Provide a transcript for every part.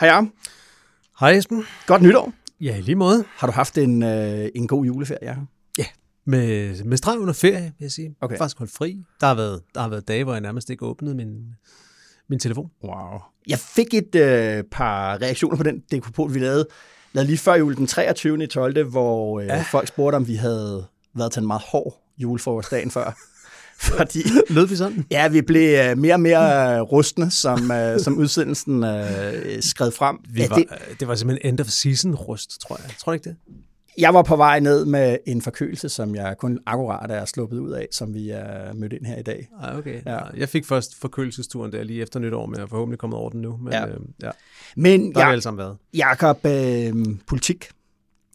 Hej Arm. Hej Esben. Godt nytår. Ja, i lige måde. Har du haft en, øh, en god juleferie? Jacob? Ja, med, med streg under ferie, vil jeg sige. Okay. Faktisk holdt fri. Der har, været, der har været dage, hvor jeg nærmest ikke åbnede min, min telefon. Wow. Jeg fik et øh, par reaktioner på den dekopol, vi lavede, lavede lige før jul den 23. i 12., hvor øh, ja. folk spurgte, om vi havde været til en meget hård julefrokost dagen før. Fordi Lød vi sådan? ja, vi blev øh, mere og mere øh, rustne, som, øh, som udsendelsen øh, skred frem. Vi ja, var, det, det var simpelthen end of season rust, tror jeg. Tror du ikke det? jeg var på vej ned med en forkølelse, som jeg kun akkurat er sluppet ud af, som vi er mødt ind her i dag. Ej, okay. Ja. Ja. Jeg fik først forkølelsesturen der lige efter nytår, men jeg er forhåbentlig kommet over den nu. Men Ja. ja. Øh, ja, Men der har vi ja, alle sammen været. Jakob, øh, politik,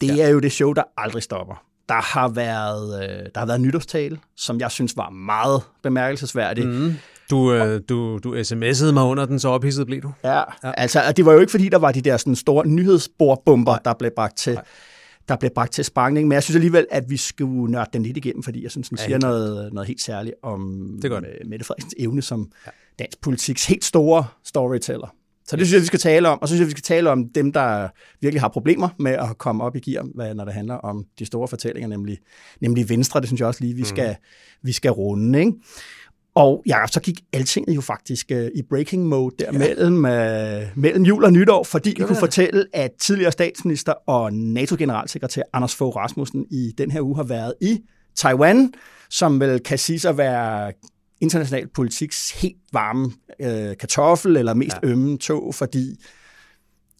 det ja. Ja. er jo det show, der aldrig stopper. Der har været, øh, der har været nytårstale, som jeg synes var meget bemærkelsesværdig. Mm. Du, øh, du, du sms'ede mig under den, så ophidset blev du. Ja, ja, altså det var jo ikke fordi, der var de der sådan store nyhedsbordbomber, der blev bragt til, der blev bragt til spangning, men jeg synes alligevel, at vi skulle nørde den lidt igennem, fordi jeg synes, den Ja, siger noget, noget helt særligt om Det Mette Frederiksens evne som dansk politiks helt store storyteller. Så det synes jeg, vi skal tale om. Og så synes jeg, vi skal tale om dem, der virkelig har problemer med at komme op i gear, hvad- når det handler om de store fortællinger, nemlig, nemlig Venstre. Det synes jeg også lige, vi skal, vi skal runde. Ikke? Og ja, så gik altinget jo faktisk uh, i breaking mode der ja. mellem, uh, mellem jul og nytår, fordi vi kunne det. fortælle, at tidligere statsminister og NATO-generalsekretær Anders Fogh Rasmussen i den her uge har været i Taiwan, som vel kan siges at være international politiks helt varme øh, kartoffel eller mest ja. ømme tog, fordi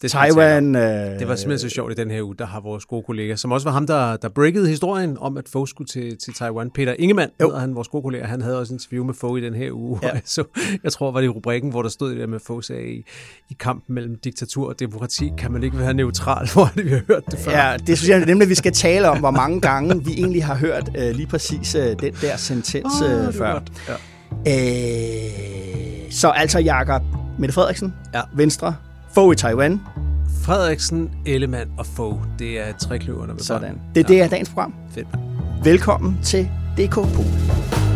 Det. Taiwan... Øh, Det var simpelthen så sjovt i den her uge, der har vores gode kollega, som også var ham, der, der breakede historien om, at Fogh skulle til, til Taiwan. Peter Ingemann Jo. hedder han, vores gode kollega, han havde også et interview med Fogh i den her uge. Ja. Så jeg tror, var det i rubrikken, hvor der stod det der med Fogh sagde, i, i kampen mellem diktatur og demokrati, kan man ikke være neutral, hvor det, vi har hørt det før. Ja, det synes jeg nemlig, vi skal tale om, hvor mange gange vi egentlig har hørt øh, lige præcis øh, den der sentens øh, er før. godt. Ja. Øh, så altså Jakob Mette Frederiksen, Ja. Venstre, Fogh i Taiwan, Frederiksen, Ellemann og Fogh, det er trekløverne med sådan. Det er det af dagens program. Fedt. Velkommen til DK Pol.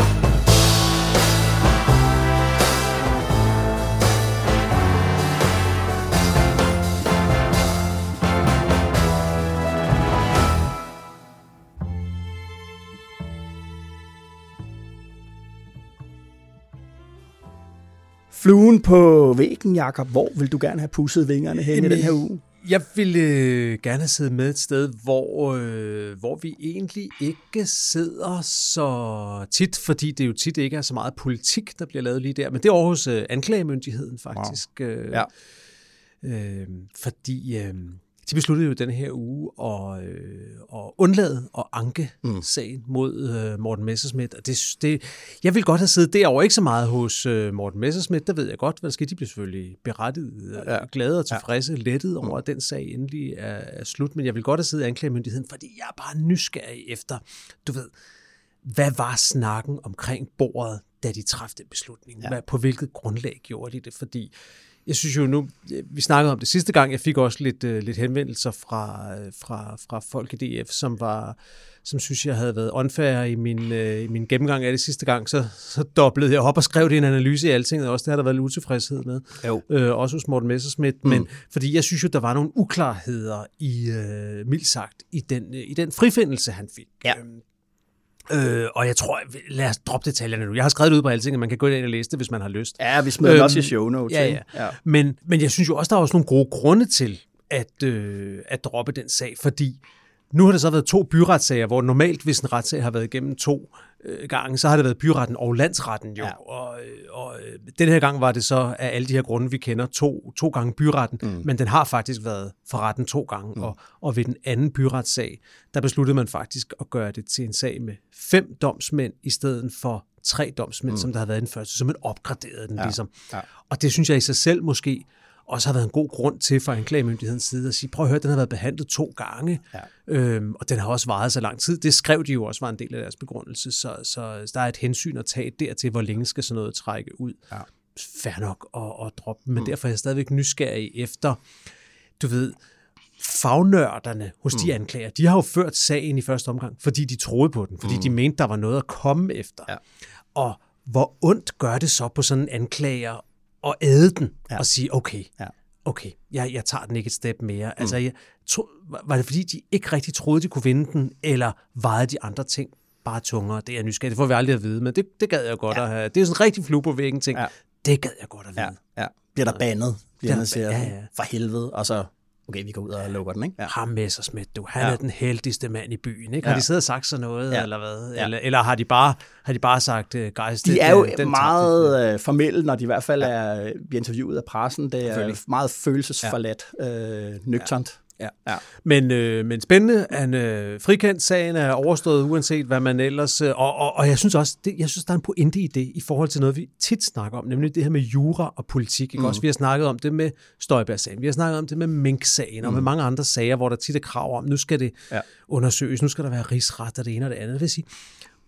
Fluen på væggen, Jakob. Hvor vil du gerne have pusset vingerne hen i den her uge? Jeg ville øh, gerne have siddet med et sted, hvor, øh, hvor vi egentlig ikke sidder så tit, fordi det jo tit ikke er så meget politik, der bliver lavet lige der. Men det er hos øh, anklagemyndigheden faktisk. Wow. Øh, Ja. øh, fordi øh, de besluttede jo den her uge at, øh, at undlade at anke mm. sagen mod øh, Morten Messerschmidt. Og det, det, jeg vil godt have siddet derovre, ikke så meget hos øh, Morten Messerschmidt, der ved jeg godt, hvad skal. De bliver selvfølgelig berettiget, ja. glade og tilfredse, ja. lettet over, at den sag endelig er, er slut. Men jeg vil godt have siddet i anklagemyndigheden, fordi jeg er bare nysgerrig efter, du ved, hvad var snakken omkring bordet, da de træffede den beslutning? Ja. Hvad, på hvilket grundlag gjorde de det? Fordi jeg synes jo nu, vi snakkede om det sidste gang, jeg fik også lidt, uh, lidt henvendelser fra, uh, fra, fra folk i DF, som var som synes, jeg havde været unfair i min, uh, i min gennemgang af det sidste gang, så, så doblede jeg op og skrev det i en analyse i alting, og også det har der været lidt utilfredshed med. Jo. Uh, også hos Morten Messerschmidt, mm. men fordi jeg synes jo, der var nogle uklarheder i, uh, mildt sagt, i den, uh, i den frifindelse, han fik. Ja. Øhm, Øh, og jeg tror, lad os droppe detaljerne nu. Jeg har skrevet det ud på alting, og man kan gå ind og læse det, hvis man har lyst. Ja, vi smider øhm, også i show notes. Ja, ja. ja. Men, men jeg synes jo også, der er også nogle gode grunde til at, øh, at droppe den sag, fordi nu har det så været to byretssager, hvor normalt, hvis en retssag har været igennem to øh, gange, så har det været byretten og landsretten jo. Ja. Og, øh, og øh, den her gang var det så af alle de her grunde, vi kender, to, to gange byretten, mm. men den har faktisk været for retten to gange. Mm. Og, og ved den anden byretssag, der besluttede man faktisk at gøre det til en sag med fem domsmænd i stedet for tre domsmænd, mm. som der havde været den første, så man opgraderede den ja. ligesom. Ja. Og det synes jeg i sig selv måske også har været en god grund til fra anklagemyndighedens side at sige, prøv at høre, den har været behandlet to gange, ja. øhm, og den har også varet så lang tid. Det skrev de jo også var en del af deres begrundelse, så, så der er et hensyn at tage dertil, hvor længe skal sådan noget trække ud. Ja. Fær nok at, at droppe, men mm. derfor er jeg stadigvæk nysgerrig efter, du ved, fagnørderne hos mm. de anklager, de har jo ført sagen i første omgang, fordi de troede på den, fordi mm. de mente, der var noget at komme efter. Ja. Og hvor ondt gør det så på sådan en anklager at æde den ja. og sige, okay, ja. okay, jeg, jeg tager den ikke et step mere. Mm. Altså, jeg tro, var det fordi, de ikke rigtig troede, de kunne vinde den, eller vejede de andre ting bare tungere? Det er nysgerrig, det får vi aldrig at vide, men det, det gad jeg godt ja. at have. Det er sådan en rigtig flue på væggen ting. Ja. Det gad jeg godt at vide. Ja. Ja. Bliver der banet? Bliver der, siger, ja, ja. for helvede, og så okay, vi går ud og lukker den, ikke? Ja. Ham Messersmith, du, han ja. er den heldigste mand i byen, ikke? Har ja. de siddet og sagt sådan noget, ja. eller hvad? Ja. Eller, eller har de bare, har de bare sagt, uh, guys, De det, er jo den meget taktik. Øh, formelle, når de i hvert fald ja. er, bliver interviewet af pressen. Det er meget følelsesforladt, ja. øh, nøgternt. Ja. Ja. ja. Men, øh, men spændende. Han øh, frikendt sagen er overstået, uanset hvad man ellers... Øh, og, og, og jeg synes også, det, jeg synes, der er en pointe i det, i forhold til noget, vi tit snakker om, nemlig det her med jura og politik. Ikke? Mm. Også, vi har snakket om det med Støjberg-sagen, vi har snakket om det med Mink-sagen, mm. og med mm. mange andre sager, hvor der tit er krav om, nu skal det ja. undersøges, nu skal der være rigsret og det ene og det andet. Det vil sige,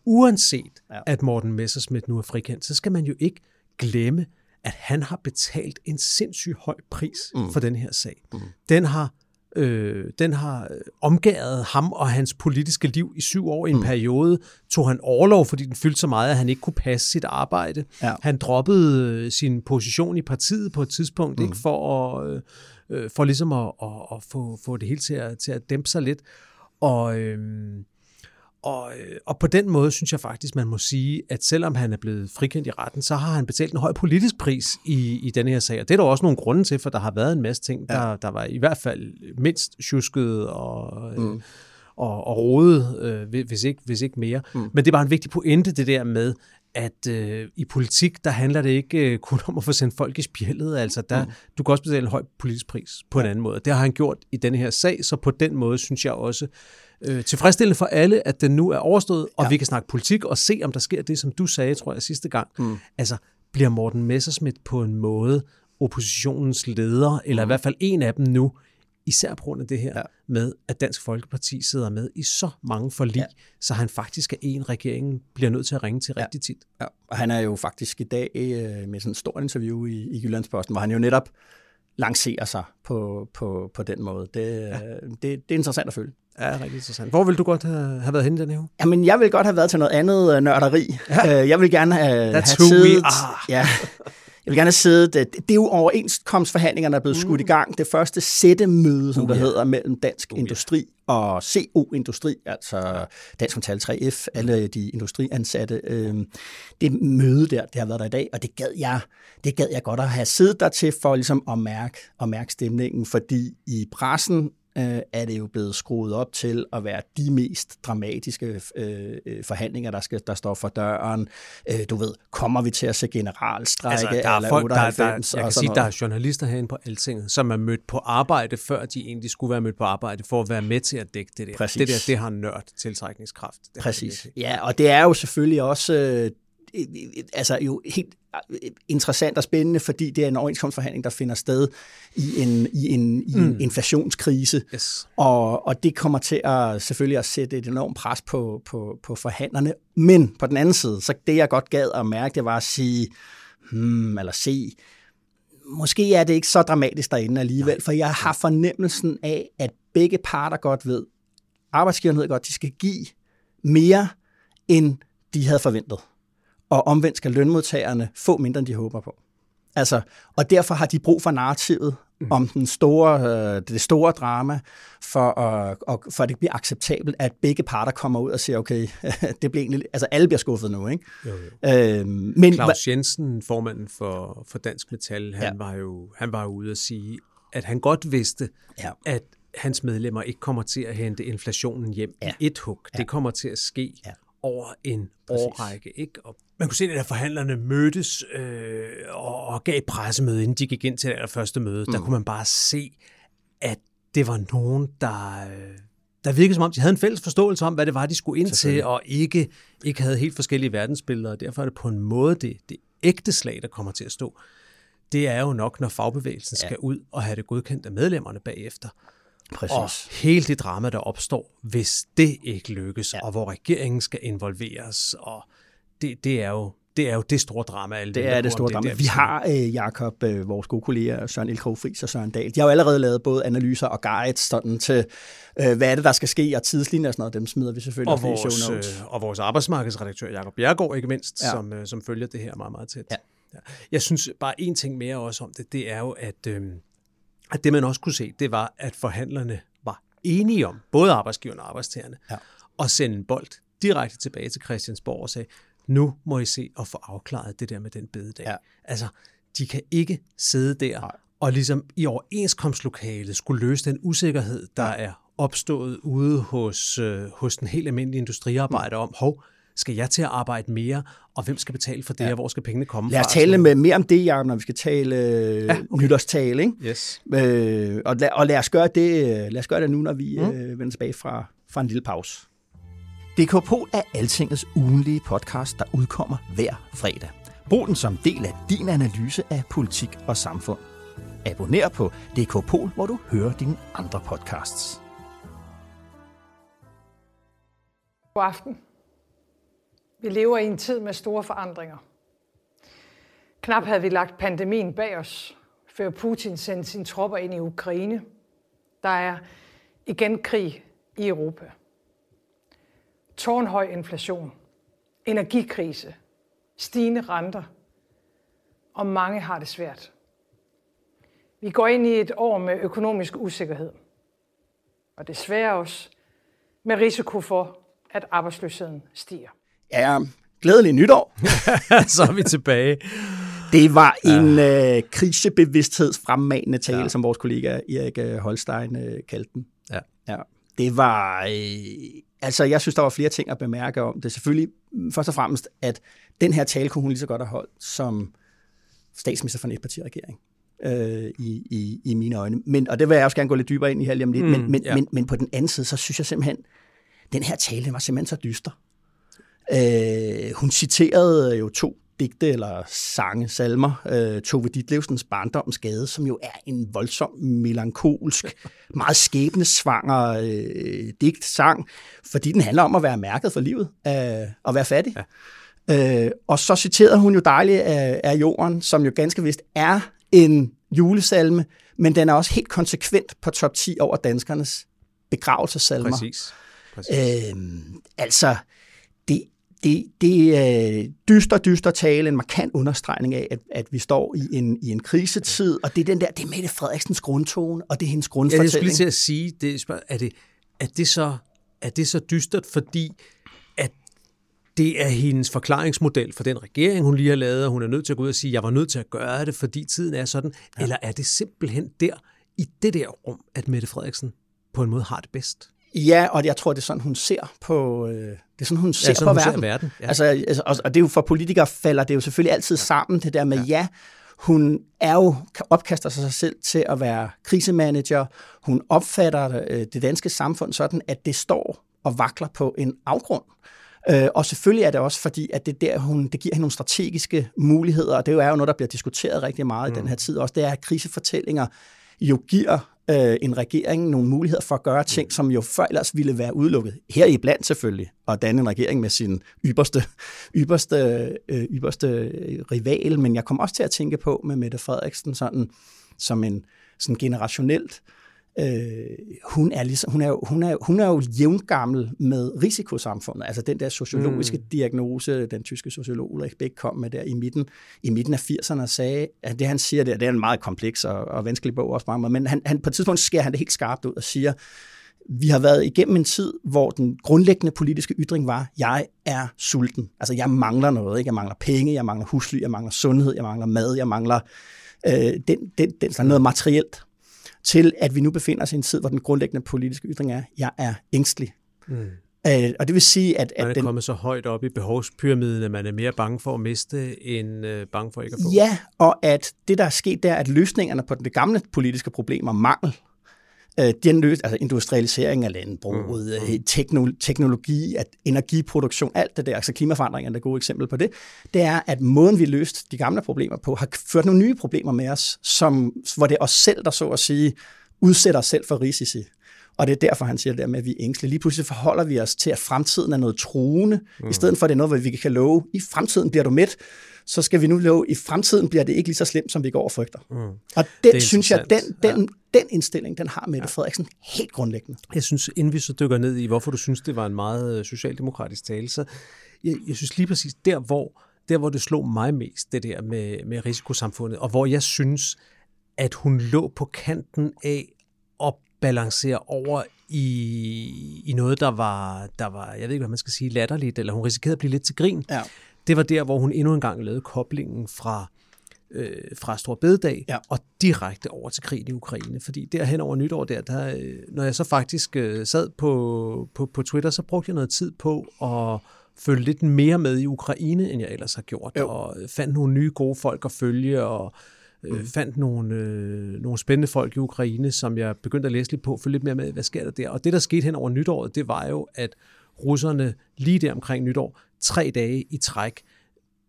uanset ja. at Morten Messersmith nu er frikendt, så skal man jo ikke glemme, at han har betalt en sindssygt høj pris mm. for den her sag. Mm. Den har Øh, den har omgæret ham og hans politiske liv i syv år i en mm. periode. Tog han overlov, fordi den fyldte så meget, at han ikke kunne passe sit arbejde. Ja. Han droppede øh, sin position i partiet på et tidspunkt, mm. ikke for at, øh, øh, for ligesom at, at, at få, få det hele til at, til at dæmpe sig lidt. Og, øh, og, øh, og på den måde synes jeg faktisk, man må sige, at selvom han er blevet frikendt i retten, så har han betalt en høj politisk pris i, i denne her sag. Og det er der også nogle grunde til, for der har været en masse ting, ja. der, der var i hvert fald mindst tjusket og, øh, mm. og, og rodet, øh, hvis, ikke, hvis ikke mere. Mm. Men det er bare en vigtig pointe, det der med, at øh, i politik, der handler det ikke øh, kun om at få sendt folk i spjældet. Altså, der, mm. du kan også betale en høj politisk pris på en anden måde. Det har han gjort i denne her sag, så på den måde synes jeg også, øh, tilfredsstillende for alle, at den nu er overstået, og ja. vi kan snakke politik og se, om der sker det, som du sagde, tror jeg, sidste gang. Mm. Altså, bliver Morten Messerschmidt på en måde oppositionens leder, eller mm. i hvert fald en af dem nu, især på grund af det her ja. med, at Dansk Folkeparti sidder med i så mange forlig, ja. så han faktisk er en, regeringen bliver nødt til at ringe til ja. rigtig tit. Ja. Og han er jo faktisk i dag øh, med sådan et stort interview i, i Jyllandsposten, hvor han jo netop lancerer sig på, på, på den måde. Det, ja. det, det er interessant at følge. Ja, rigtig interessant. Hvor vil du godt have, have været henne den her uge? Jamen, jeg vil godt have været til noget andet uh, nørderi. Ja. Uh, jeg vil gerne have, That's have siddet... Ja, jeg vil gerne have siddet... Det, det er jo overenskomstforhandlingerne, der er blevet mm. skudt i gang. Det første sættemøde, som uh, det hedder, mellem Dansk uh, Industri og CO Industri, altså Dansk Metal 3F, alle de industriansatte. Øh, det møde der, det har været der i dag, og det gad jeg, det gad jeg godt at have siddet der til for ligesom at mærke, at mærke stemningen, fordi i pressen øh, er det jo blevet skruet op til at være de mest dramatiske øh, øh, forhandlinger, der, skal, der står for døren. Øh, du ved, kommer vi til at se generalstrække altså, der er eller folk, 98? Der, der, jeg kan sige, noget. der er journalister herinde på Altinget, som er mødt på arbejde, før de egentlig skulle være mødt på arbejde, for at være med til at dække det der. Præcis. Det der, det har nørd tiltrækningskraft. Det Præcis. Ja, og det er jo selvfølgelig også... Øh, altså jo helt interessant og spændende, fordi det er en overenskomstforhandling, der finder sted i en, i en, i en mm. inflationskrise. Yes. Og, og det kommer til at selvfølgelig at sætte et enormt pres på, på, på forhandlerne. Men på den anden side, så det jeg godt gad at mærke, det var at sige, hmm, eller se, måske er det ikke så dramatisk derinde alligevel, Nej. for jeg har fornemmelsen af, at begge parter godt ved, arbejdsgiverne ved godt, de skal give mere, end de havde forventet og omvendt skal lønmodtagerne få mindre, end de håber på. Altså, og derfor har de brug for narrativet mm. om den store, øh, det store drama, for, at, og, for at det bliver acceptabelt, at begge parter kommer ud og siger, okay, det bliver egentlig, altså alle bliver skuffet nu, ikke? Jo, jo. Øhm, men, Claus Jensen, formanden for, for Dansk Metal, han, ja. var jo, han var ude at sige, at han godt vidste, ja. at hans medlemmer ikke kommer til at hente inflationen hjem ja. i et hug. Ja. Det kommer til at ske ja. Over en Præcis. årrække. Ikke? Og man kunne se, at forhandlerne mødtes øh, og, og gav pressemøde, inden de gik ind til det første møde. Mm. Der kunne man bare se, at det var nogen, der, øh, der virkede som om, de havde en fælles forståelse om, hvad det var, de skulle ind til, og ikke, ikke havde helt forskellige verdensbilleder. Derfor er det på en måde det, det ægte slag, der kommer til at stå. Det er jo nok, når fagbevægelsen ja. skal ud og have det godkendt af medlemmerne bagefter. Præcis. Og hele det drama, der opstår, hvis det ikke lykkes, ja. og hvor regeringen skal involveres, og det, det er jo det er jo det store drama. Alle det er det store drama. Det, vi har øh, Jakob, øh, vores gode kolleger, Søren Elkrog Friis og Søren Dahl. De har jo allerede lavet både analyser og guides sådan til, øh, hvad er det, der skal ske, og tidslinjer og sådan noget. Dem smider vi selvfølgelig og vores, i show notes. Øh, og vores arbejdsmarkedsredaktør, Jakob Bjergård, ikke mindst, ja. som, øh, som følger det her meget, meget tæt. Ja. Ja. Jeg synes bare en ting mere også om det, det er jo, at, øh, at det man også kunne se, det var, at forhandlerne var enige om, både arbejdsgiverne og arbejdstagerne, ja. at sende en bold direkte tilbage til Christiansborg og sagde, nu må I se at få afklaret det der med den bededag. Ja. Altså, de kan ikke sidde der Nej. og ligesom i overenskomstlokalet skulle løse den usikkerhed, der ja. er opstået ude hos, øh, hos den helt almindelige industriarbejder om, hov, skal jeg til at arbejde mere, og hvem skal betale for det, ja. og hvor skal pengene komme fra? Lad os tale med, mere om det, Jacob, når vi skal tale øh, ja, okay. nytårstale. Ikke? Yes. Øh, og, lad, og lad, os gøre det, lad os gøre det nu, når vi mm. øh, vender tilbage fra, fra en lille pause. DK Pol er Altingets ugenlige podcast, der udkommer hver fredag. Brug den som del af din analyse af politik og samfund. Abonner på DK Pol, hvor du hører dine andre podcasts. God aften. Vi lever i en tid med store forandringer. Knap havde vi lagt pandemien bag os, før Putin sendte sine tropper ind i Ukraine. Der er igen krig i Europa tårnhøj inflation, energikrise, stigende renter, og mange har det svært. Vi går ind i et år med økonomisk usikkerhed, og desværre også med risiko for, at arbejdsløsheden stiger. Ja, glædelig nytår. Så er vi tilbage. Det var en ja. øh, krisebevidsthedsfremmanende tale, ja. som vores kollega Erik øh, Holstein øh, kaldte den. Ja. ja. Det var øh, Altså, jeg synes, der var flere ting at bemærke om det. Selvfølgelig, først og fremmest, at den her tale kunne hun lige så godt have holdt som statsminister for en etpartiregering. Øh, i, i, i mine øjne. Men, og det vil jeg også gerne gå lidt dybere ind i her lige om lidt. Mm, men, men, ja. men, men på den anden side, så synes jeg simpelthen, den her tale var simpelthen så dyster. Øh, hun citerede jo to digte eller sange, salmer, øh, Tove Ditlevsens Barndommens Gade, som jo er en voldsom, melankolsk, meget skæbnesvanger øh, digt, sang, fordi den handler om at være mærket for livet, øh, og være fattig. Ja. Øh, og så citerede hun jo dejligt af, af jorden, som jo ganske vist er en julesalme, men den er også helt konsekvent på top 10 over danskernes begravelsesalmer. Præcis. Præcis. Øh, altså, det, det, er dyster, dyster tale, en markant understregning af, at, at vi står i en, i en krisetid, og det er den der, det er Mette Frederiksens grundtone, og det er hendes grundfortælling. Ja, jeg skulle til at sige, det, er, det, er, det så, er det så dystert, fordi at det er hendes forklaringsmodel for den regering, hun lige har lavet, og hun er nødt til at gå ud og sige, jeg var nødt til at gøre det, fordi tiden er sådan, ja. eller er det simpelthen der, i det der rum, at Mette Frederiksen på en måde har det bedst? Ja, og jeg tror, det er sådan, hun ser på, øh, det er sådan, hun ser ja, sådan, på hun verden. Ser verden ja. altså, altså, og, og det er jo for politikere falder det jo selvfølgelig altid sammen, det der med, ja, ja hun er jo, opkaster sig selv til at være krisemanager. Hun opfatter øh, det danske samfund sådan, at det står og vakler på en afgrund. Øh, og selvfølgelig er det også fordi, at det der, hun, det giver hende nogle strategiske muligheder, og det er jo noget, der bliver diskuteret rigtig meget mm. i den her tid også, det er, at krisefortællinger jo giver øh, en regering nogle muligheder for at gøre ting, som jo før ellers ville være udelukket. Her i blandt selvfølgelig, og danne en regering med sin ypperste, ypperste, øh, ypperste rival. Men jeg kom også til at tænke på med Mette Frederiksen sådan, som en sådan generationelt øh, Øh, hun, er ligesom, hun, er jo, hun, er, hun er jo jævngammel med risikosamfundet, altså den der sociologiske mm. diagnose, den tyske sociolog Ulrich Beck kom med der i midten, i midten af 80'erne og sagde, at det han siger der, det er en meget kompleks og, og vanskelig bog også mange, men han, han, på et tidspunkt skærer han det helt skarpt ud og siger, vi har været igennem en tid, hvor den grundlæggende politiske ytring var, jeg er sulten. Altså jeg mangler noget, ikke? jeg mangler penge, jeg mangler husly, jeg mangler sundhed, jeg mangler mad, jeg mangler øh, den, den, den, sådan noget materielt. Til at vi nu befinder os i en tid, hvor den grundlæggende politiske ytring er, jeg er ængstelig. Mm. Øh, og det vil sige, at... at man er den, kommet så højt op i behovspyramiden, at man er mere bange for at miste, end øh, bange for ikke at få. Ja, og at det, der er sket, der er, at løsningerne på de gamle politiske problemer, mangel, øh, den løs, altså industrialisering af landbruget, mm. mm. tekno, teknologi, at energiproduktion, alt det der, altså klimaforandringer er et gode eksempel på det, det er, at måden vi løste de gamle problemer på, har ført nogle nye problemer med os, som, hvor det er os selv, der så at sige, udsætter os selv for risici. Og det er derfor, han siger det der med, at vi er ængstlige. Lige pludselig forholder vi os til, at fremtiden er noget truende, mm. i stedet for, at det er noget, hvor vi kan love, i fremtiden bliver du midt, så skal vi nu love, i fremtiden bliver det ikke lige så slemt, som vi går og frygter. Mm. Og den, synes jeg, den, den, ja. den indstilling, den har Mette ja. Frederiksen helt grundlæggende. Jeg synes, inden vi så dykker ned i, hvorfor du synes, det var en meget øh, socialdemokratisk tale, så jeg, jeg synes lige præcis, der hvor, der hvor det slog mig mest, det der med, med risikosamfundet, og hvor jeg synes, at hun lå på kanten af at balancere over i, i noget, der var, der var, jeg ved ikke, hvad man skal sige, latterligt, eller hun risikerede at blive lidt til grin. Ja. Det var der, hvor hun endnu en gang lavede koblingen fra, øh, fra Stor Bededag ja. og direkte over til krigen i Ukraine. Fordi derhen over nytår, der, der, øh, når jeg så faktisk øh, sad på, på, på Twitter, så brugte jeg noget tid på at følge lidt mere med i Ukraine, end jeg ellers har gjort, jo. og fandt nogle nye gode folk at følge, og øh, mm. fandt nogle, øh, nogle spændende folk i Ukraine, som jeg begyndte at læse lidt på, følge lidt mere med, hvad sker der der. Og det, der skete hen over nytåret, det var jo, at russerne lige der omkring nytår, tre dage i træk,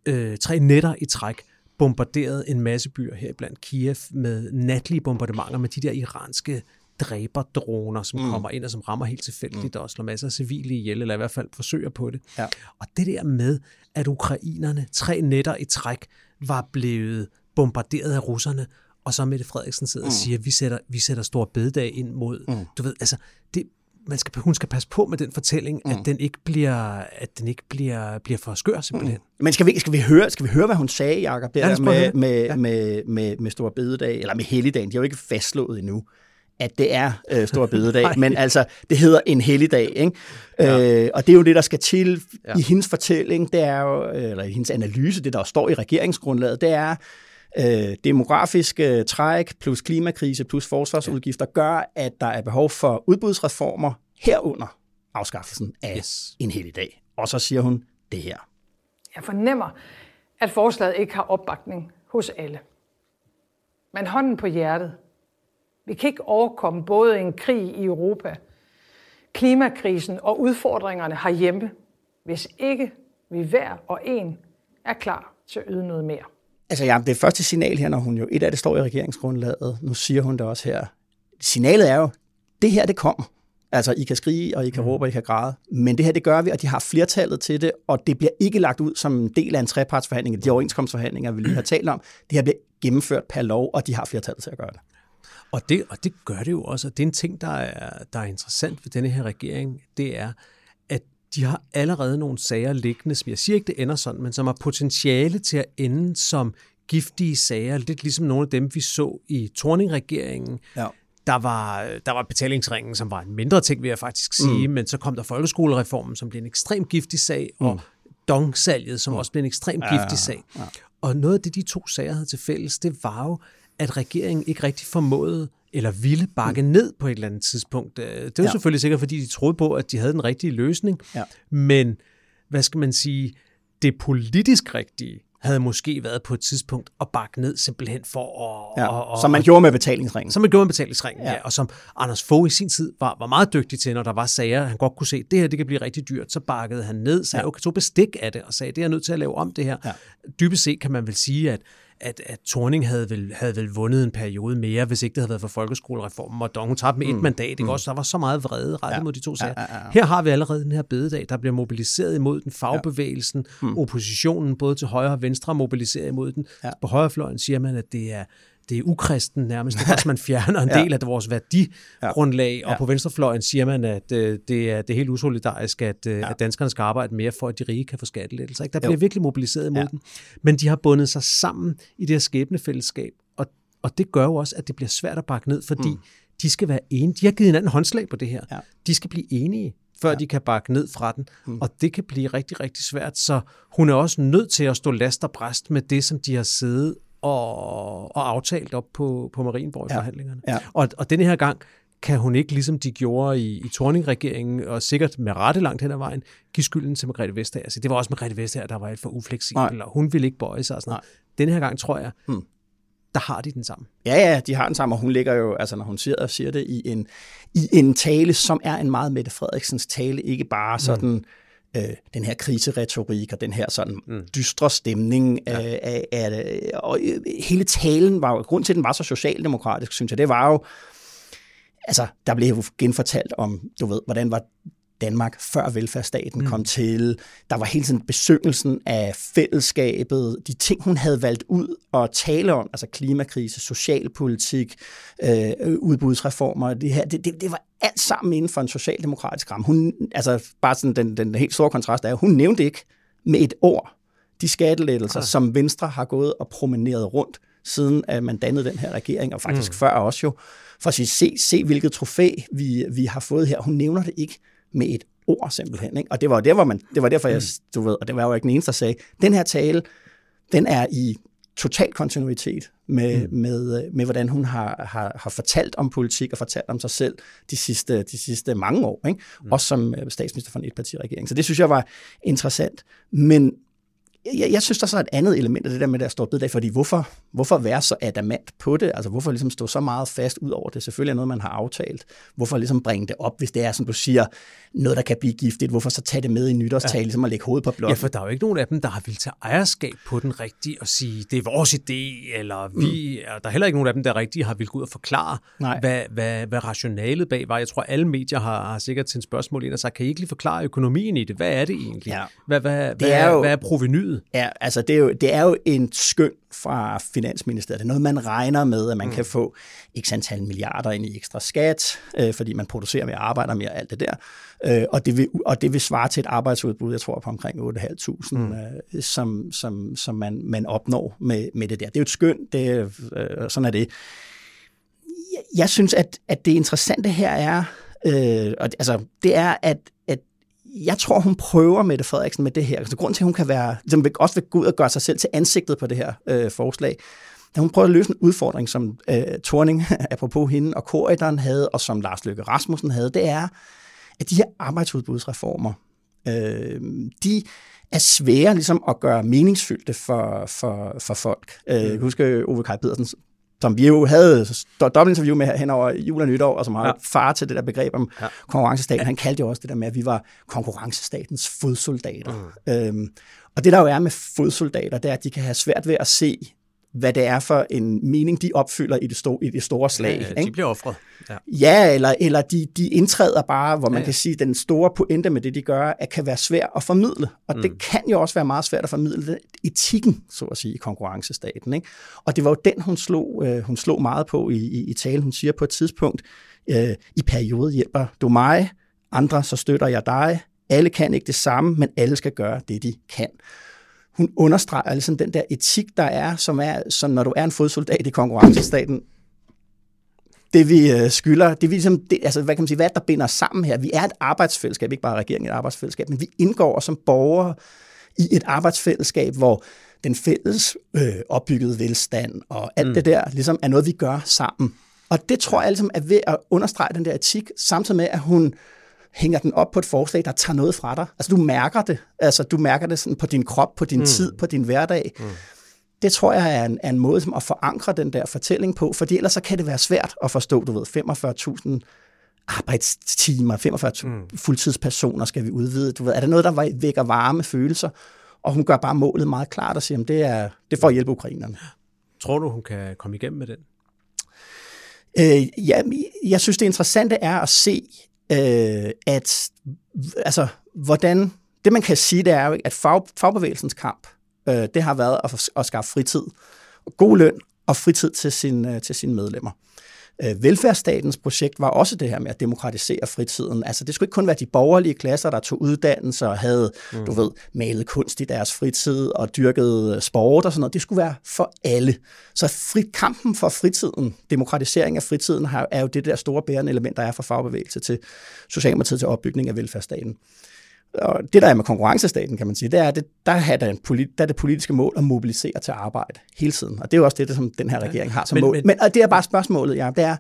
øh, tre nætter i træk, bombarderede en masse byer her blandt Kiev med natlige bombardementer med de der iranske dræberdroner, som mm. kommer ind og som rammer helt tilfældigt mm. og slår masser af civile ihjel, eller i hvert fald forsøger på det. Ja. Og det der med, at ukrainerne tre nætter i træk var blevet bombarderet af russerne, og så Mette Frederiksen sidder mm. og siger, at vi sætter, vi sætter stor bededag ind mod, mm. du ved, altså, det, man skal, hun skal passe på med den fortælling, mm. at den ikke bliver, at den ikke bliver, bliver for skør simpelthen. Mm. Men skal vi, skal, vi høre, skal vi høre, hvad hun sagde, Jacob, der, ja, der med, med, ja. med, med, med Stor Bededag, eller med Helligdagen? De har jo ikke fastslået endnu at det er øh, Stor Bededag, men altså, det hedder en helligdag, ikke? Ja. Øh, og det er jo det, der skal til ja. i hendes fortælling, det er jo, eller i hendes analyse, det der står i regeringsgrundlaget, det er, øh, demografiske træk plus klimakrise plus forsvarsudgifter gør, at der er behov for udbudsreformer herunder afskaffelsen af yes. en hel dag. Og så siger hun det her. Jeg fornemmer, at forslaget ikke har opbakning hos alle. Men hånden på hjertet. Vi kan ikke overkomme både en krig i Europa, klimakrisen og udfordringerne herhjemme, hvis ikke vi hver og en er klar til at yde noget mere. Altså ja, det første signal her, når hun jo, et af det står i regeringsgrundlaget, nu siger hun det også her. Signalet er jo, det her det kommer. Altså, I kan skrige, og I kan mm. råbe, og I kan græde. Men det her, det gør vi, og de har flertallet til det, og det bliver ikke lagt ud som en del af en trepartsforhandling, de overenskomstforhandlinger, vi lige har talt om. Det her bliver gennemført per lov, og de har flertallet til at gøre det. Og det, og det gør det jo også, og det er en ting, der er, der er interessant ved denne her regering, det er, de har allerede nogle sager liggende, som jeg siger ikke, det ender sådan, men som har potentiale til at ende som giftige sager, lidt ligesom nogle af dem, vi så i Torning-regeringen. Ja. Der var, der var betalingsringen, som var en mindre ting, vil jeg faktisk sige, mm. men så kom der folkeskolereformen, som blev en ekstremt giftig sag, mm. og dongsalget, som mm. også blev en ekstremt ja, giftig sag. Ja. Og noget af det, de to sager havde til fælles, det var jo, at regeringen ikke rigtig formåede eller ville bakke mm. ned på et eller andet tidspunkt. Øh, det var ja. selvfølgelig sikkert, fordi de troede på, at de havde den rigtige løsning. Ja. Men, hvad skal man sige, det politisk rigtige havde måske været på et tidspunkt at bakke ned simpelthen for at... Ja, og, og, som man gjorde med betalingsringen. Som man gjorde med betalingsringen, ja. ja. Og som Anders Fogh i sin tid var, var meget dygtig til, når der var sager, han godt kunne se, det her det kan blive rigtig dyrt, så bakkede han ned, sagde, ja. okay, tog bestik af det, og sagde, det er jeg nødt til at lave om det her. Ja. Dybest set kan man vel sige, at at, at Torning havde vel, havde vel vundet en periode mere, hvis ikke det havde været for folkeskolereformen, og Dong hun tabte med mm. et mandat, ikke mm. også? Der var så meget vrede rettet ja. mod de to sager. Ja, ja, ja. Her har vi allerede den her bededag, der bliver mobiliseret imod den fagbevægelsen, ja. mm. oppositionen, både til højre og venstre, mobiliseret imod den. Ja. På højrefløjen siger man, at det er det er ukristen nærmest, det er også, man fjerner en ja. del af vores værdigrundlag, ja. og på venstrefløjen siger man, at øh, det, er, det er helt usolidarisk, at, øh, ja. at danskerne skal arbejde mere for, at de rige kan få skattelettelser. Ikke? Der bliver jo. virkelig mobiliseret imod ja. den. Men de har bundet sig sammen i det her skæbnefællesskab, og, og det gør jo også, at det bliver svært at bakke ned, fordi mm. de skal være enige. De har givet hinanden håndslag på det her. Ja. De skal blive enige før ja. de kan bakke ned fra den. Mm. Og det kan blive rigtig, rigtig svært. Så hun er også nødt til at stå last og bræst med det, som de har siddet og, og aftalt op på, på Marienborg i Ja. forhandlingerne. Ja. Og, og denne her gang kan hun ikke, ligesom de gjorde i, i Torning-regeringen, og sikkert med rette langt hen ad vejen, give skylden til Margrethe Vestager. Altså, det var også Margrethe Vestager, der var et for ufleksibel, Nej. og hun ville ikke bøje sig og sådan noget. Denne her gang, tror jeg, Hmm. der har de den sammen. Ja, ja, de har den samme, og hun ligger jo, altså når hun siger, siger det i en, i en tale, som er en meget Mette Frederiksens tale, ikke bare sådan mm. Øh, den her kriseretorik og den her sådan mm. dystre stemning ja. af, af, af, og øh, hele talen var jo, grund til, at den var så socialdemokratisk, synes jeg, det var jo, altså der blev jo genfortalt om, du ved, hvordan var Danmark før velfærdsstaten mm. kom til. Der var hele tiden besyngelsen af fællesskabet, de ting, hun havde valgt ud at tale om, altså klimakrise, socialpolitik, øh, udbudsreformer, det her, det, det, det var alt sammen inden for en socialdemokratisk ramme. Hun, altså bare sådan den, den helt store kontrast er, hun nævnte ikke med et ord de skattelettelser, Ah. som Venstre har gået og promeneret rundt, siden at man dannede den her regering, og faktisk mm. før også jo, for at sige, se, se hvilket trofæ vi, vi har fået her. Hun nævner det ikke med et ord simpelthen. Ikke? Og det var, der, hvor man, det var derfor, jeg, du ved, og det var jo ikke den eneste, der sagde, den her tale, den er i total kontinuitet med, mm. med, med hvordan hun har, har, har fortalt om politik og fortalt om sig selv de sidste, de sidste mange år. Ikke? Mm. Også som øh, statsminister for en etpartiregering. Så det synes jeg var interessant. Men jeg, jeg synes, der er så et andet element af det der med, der står bededag, fordi hvorfor, hvorfor være så adamant på det? Altså hvorfor ligesom stå så meget fast ud over det? Selvfølgelig er noget, man har aftalt. Hvorfor ligesom bringe det op, hvis det er, som du siger, noget, der kan blive giftigt? Hvorfor så tage det med i nytårstale, ja. ligesom at lægge hovedet på blokken? Ja, for der er jo ikke nogen af dem, der har ville tage ejerskab på den rigtige og sige, det er vores idé, eller vi, mm. der er heller ikke nogen af dem, der rigtigt har ville gå ud og forklare, Nej. hvad, hvad, hvad rationalet bag var. Jeg tror, alle medier har, har sikkert sendt spørgsmål ind og sagt, kan I ikke lige forklare økonomien i det? Hvad er det egentlig? Ja. Hvad, hvad, Det hvad, er jo- hvad er provenyet? Ja, altså det er, jo, det er jo en skøn fra Finansministeriet. Det er noget, man regner med, at man mm. kan få x antal milliarder ind i ekstra skat, øh, fordi man producerer mere, arbejder mere, alt det der. Øh, og, det vil, og det vil svare til et arbejdsudbud, jeg tror på omkring 8.500, mm. øh, som, som, som man, man opnår med, med det der. Det er jo et skøn, det, øh, sådan er det. Jeg, jeg synes, at, at det interessante her er, øh, og, altså, det er, at jeg tror, hun prøver Mette Frederiksen med det her. Altså, grund til, at hun kan være, ligesom, også vil gå ud og gøre sig selv til ansigtet på det her øh, forslag, da hun prøver at løse en udfordring, som øh, Torning, apropos hende, og Korridoren havde, og som Lars Løkke Rasmussen havde, det er, at de her arbejdsudbudsreformer, øh, de er svære ligesom at gøre meningsfyldte for, for, for folk. Øh, jeg kan huske Ove Kaj Pedersen, som vi jo havde do- dobbeltinterview med hen over jul og nytår, og som har Ja. far til det der begreb om ja. konkurrencestaten. Han kaldte jo også det der med, at vi var konkurrencestatens fodsoldater. Mm. Øhm, og det der jo er med fodsoldater, det er, at de kan have svært ved at se, hvad det er for en mening, de opfylder i det store, i det store slag. Ja, ikke? de bliver offret. Ja. Ja, eller, eller de, de indtræder bare, hvor man Ja, kan sige, at den store pointe med det, de gør, at kan være svært at formidle. Og mm. det kan jo også være meget svært at formidle etikken, så at sige, i konkurrencestaten. Ikke? Og det var jo den, hun slog, øh, hun slog meget på i, i, i talen. Hun siger på et tidspunkt, øh, i periode hjælper du mig, andre så støtter jeg dig. Alle kan ikke det samme, men alle skal gøre det, de kan hun understreger ligesom den der etik, der er, som er, som når du er en fodsoldat i konkurrencestaten, det vi øh, skylder, det vi ligesom, det, altså hvad kan man sige, hvad er der binder os sammen her? Vi er et arbejdsfællesskab, ikke bare regeringen et arbejdsfællesskab, men vi indgår som borgere i et arbejdsfællesskab, hvor den fælles øh, opbyggede velstand og alt mm. det der, ligesom er noget, vi gør sammen. Og det tror jeg ligesom er ved at understrege den der etik, samtidig med, at hun hænger den op på et forslag, der tager noget fra dig. Altså du mærker det. Altså du mærker det sådan på din krop, på din mm. tid, på din hverdag. Mm. Det tror jeg er en, er en måde som at forankre den der fortælling på, fordi ellers så kan det være svært at forstå, du ved, 45.000 arbejdstimer, 45 mm. fuldtidspersoner skal vi udvide. Du ved, er der noget, der vækker varme følelser? Og hun gør bare målet meget klart og siger, at det er, det for at hjælpe ukrainerne. Tror du, hun kan komme igennem med den? Øh, ja, jeg synes, det interessante er at se, øh, at altså, hvordan, det man kan sige, det er jo, at fag, fagbevægelsens kamp, øh, det har været at, at skaffe fritid, god løn og fritid til, sin, øh, til sine medlemmer. Øh, velfærdsstatens projekt var også det her med at demokratisere fritiden. Altså det skulle ikke kun være de borgerlige klasser, der tog uddannelse og havde, mm. du ved, malet kunst i deres fritid og dyrket sport og sådan noget. Det skulle være for alle. Så fri, kampen for fritiden, demokratisering af fritiden, er jo det der store bærende element, der er fra fagbevægelse til Socialdemokratiet til opbygning af velfærdsstaten. Og det, der er med konkurrencestaten, kan man sige, det er, det, der, er det, polit, der er det politiske mål at mobilisere til arbejde hele tiden. Og det er jo også det, som den her regering har som men, mål. Men, men og det er bare spørgsmålet, ja, det er,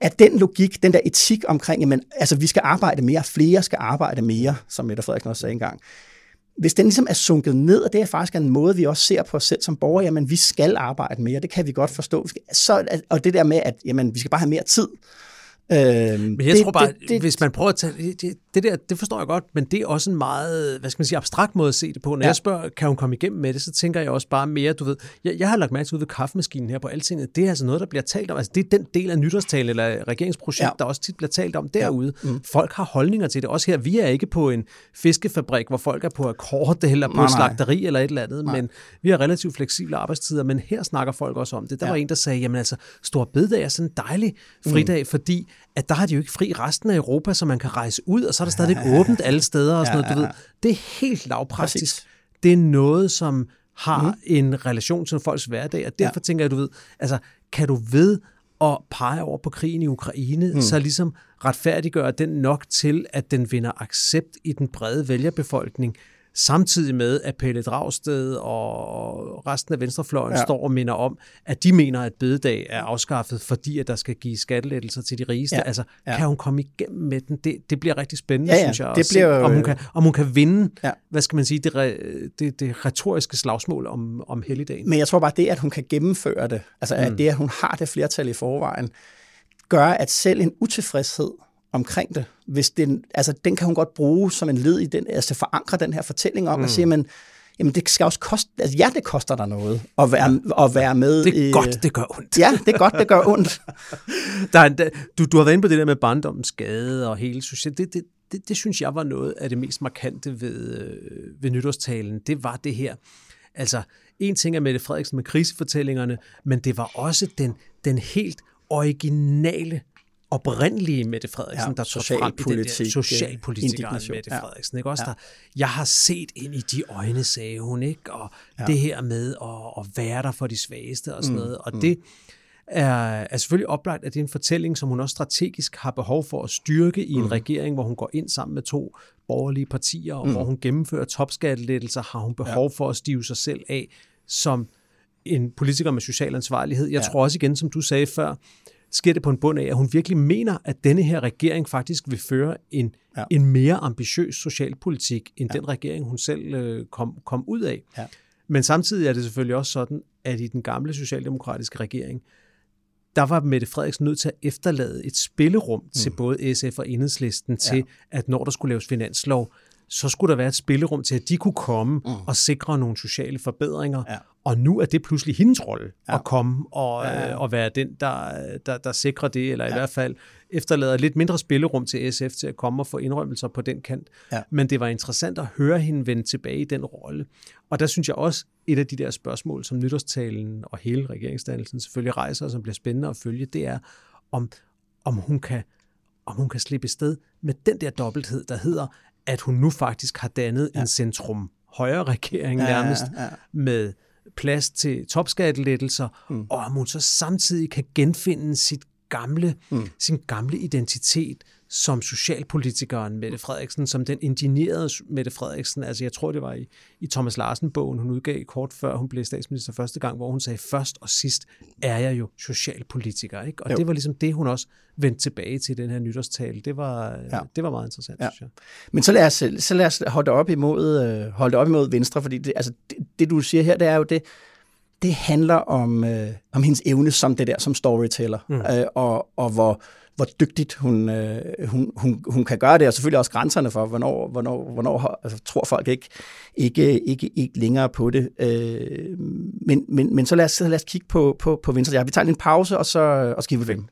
at den logik, den der etik omkring, jamen, altså vi skal arbejde mere, flere skal arbejde mere, som Mette Frederiksen også sagde engang, hvis den ligesom er sunket ned, og det er faktisk en måde, vi også ser på os selv som borgere, jamen vi skal arbejde mere, det kan vi godt forstå. Så, og det der med, at jamen, vi skal bare have mere tid, Øh, men jeg det, tror bare, det, det, hvis man prøver at tage, det, det der, det forstår jeg godt, men det er også en meget, hvad skal man sige, abstrakt måde at se det på. Når ja. jeg spørger, kan hun komme igennem med det, så tænker jeg også bare mere, du ved, jeg, jeg har lagt mærke til ud ved kaffemaskinen her på Altinget, det er altså noget, der bliver talt om, altså det er den del af nytårstalen eller regeringsprojekt, ja. der også tit bliver talt om derude. Ja. Mm. Folk har holdninger til det, også her, vi er ikke på en fiskefabrik, hvor folk er på akkord eller på nej, slagteri eller et eller andet, nej. men vi har relativt fleksible arbejdstider, men her snakker folk også om det. Der ja. var en, der sagde, jamen altså, stor bededag er sådan en dejlig fridag, mm. fordi at der har de jo ikke fri resten af Europa, så man kan rejse ud, og så er der stadig åbent alle steder og sådan noget, du ved. Det er helt lavpraktisk. Præcis. Det er noget, som har mm. en relation til folks hverdag, og derfor ja. tænker jeg, du ved, altså, kan du ved at pege over på krigen i Ukraine, mm. så ligesom retfærdiggøre den nok til, at den vinder accept i den brede vælgerbefolkning, samtidig med, at Pelle Dragsted og resten af Venstrefløjen ja. står og minder om, at de mener, at bededag er afskaffet, fordi at der skal give skattelettelser til de rigeste. Ja. Altså, ja. kan hun komme igennem med den? Det, det bliver rigtig spændende, ja, ja. synes jeg. Det bliver, om, hun kan, om hun kan vinde, ja. hvad skal man sige, det, det, det retoriske slagsmål om, om helligdagen. Men jeg tror bare, det, at hun kan gennemføre det, altså mm. at det, at hun har det flertal i forvejen, gør, at selv en utilfredshed omkring det. Hvis den, altså, den kan hun godt bruge som en led i den, altså forankre den her fortælling om, mm. at sige, men jamen det skal også koste, altså ja, det koster dig noget at være, ja. at være med. Det er i, godt, det gør ondt. Ja, det er godt, det gør ondt. der er, der, du, du har været inde på det der med barndommens skade og hele socialt. Det, det, det, det synes jeg var noget af det mest markante ved, øh, ved nytårstalen. Det var det her. Altså, en ting er Mette Frederiksen med krisefortællingerne, men det var også den, den helt originale oprindelige Mette Frederiksen, ja, der tog frem i den der socialpolitikeren Mette Frederiksen. Ikke? Også ja. der, jeg har set ind i de øjne, sagde hun, ikke? og ja. det her med at, at være der for de svageste og sådan mm, noget. Og mm. det er, er selvfølgelig oplagt, at det er en fortælling, som hun også strategisk har behov for at styrke i en mm. regering, hvor hun går ind sammen med to borgerlige partier, og mm. hvor hun gennemfører topskattelettelser, har hun behov ja. for at stive sig selv af som en politiker med social ansvarlighed. Jeg ja. tror også igen, som du sagde før, sker det på en bund af, at hun virkelig mener, at denne her regering faktisk vil føre en, ja. en mere ambitiøs socialpolitik, end ja. den regering, hun selv øh, kom, kom ud af. Ja. Men samtidig er det selvfølgelig også sådan, at i den gamle socialdemokratiske regering, der var Mette Frederiksen nødt til at efterlade et spillerum mm. til både SF og Enhedslisten til, ja. at når der skulle laves finanslov, så skulle der være et spillerum til, at de kunne komme mm. og sikre nogle sociale forbedringer. Ja. Og nu er det pludselig hendes rolle ja. at komme og, ja. Øh, og være den, der, der, der sikrer det, eller ja. i hvert fald efterlader lidt mindre spillerum til SF til at komme og få indrømmelser på den kant. Ja. Men det var interessant at høre hende vende tilbage i den rolle. Og der synes jeg også, et af de der spørgsmål, som nytårstalen og hele regeringsdannelsen selvfølgelig rejser, og som bliver spændende at følge, det er, om, om hun kan om hun kan slippe sted med den der dobbelthed, der hedder, at hun nu faktisk har dannet ja. en centrum højre regering nærmest ja, ja, ja. med plads til topskattelettelser, mm. og om hun så samtidig kan genfinde sit gamle, mm. sin gamle identitet som socialpolitikeren Mette Frederiksen, som den indignerede Mette Frederiksen. Altså jeg tror, det var i, i Thomas Larsen-bogen, hun udgav kort før hun blev statsminister første gang, hvor hun sagde, først og sidst er jeg jo socialpolitiker. Ikke? Og jo. det var ligesom det, hun også vendte tilbage til den her nytårstale. Det var, ja. det var meget interessant, ja. synes jeg. Men så lad os, så lad os holde op imod, øh, holde op imod Venstre, fordi det, altså, det, det, du siger her, det er jo det, det handler om, øh, om hendes evne som det der, som storyteller, mm. øh, og, og hvor, hvor dygtigt hun, øh, hun, hun, hun kan gøre det, og selvfølgelig også grænserne for, hvornår, hvornår, hvornår altså, tror folk ikke, ikke, ikke, ikke længere på det. Øh, men, men, men så lad os, så lad os kigge på, på, på Venstre. Ja, vi tager en pause, og så og skifter vi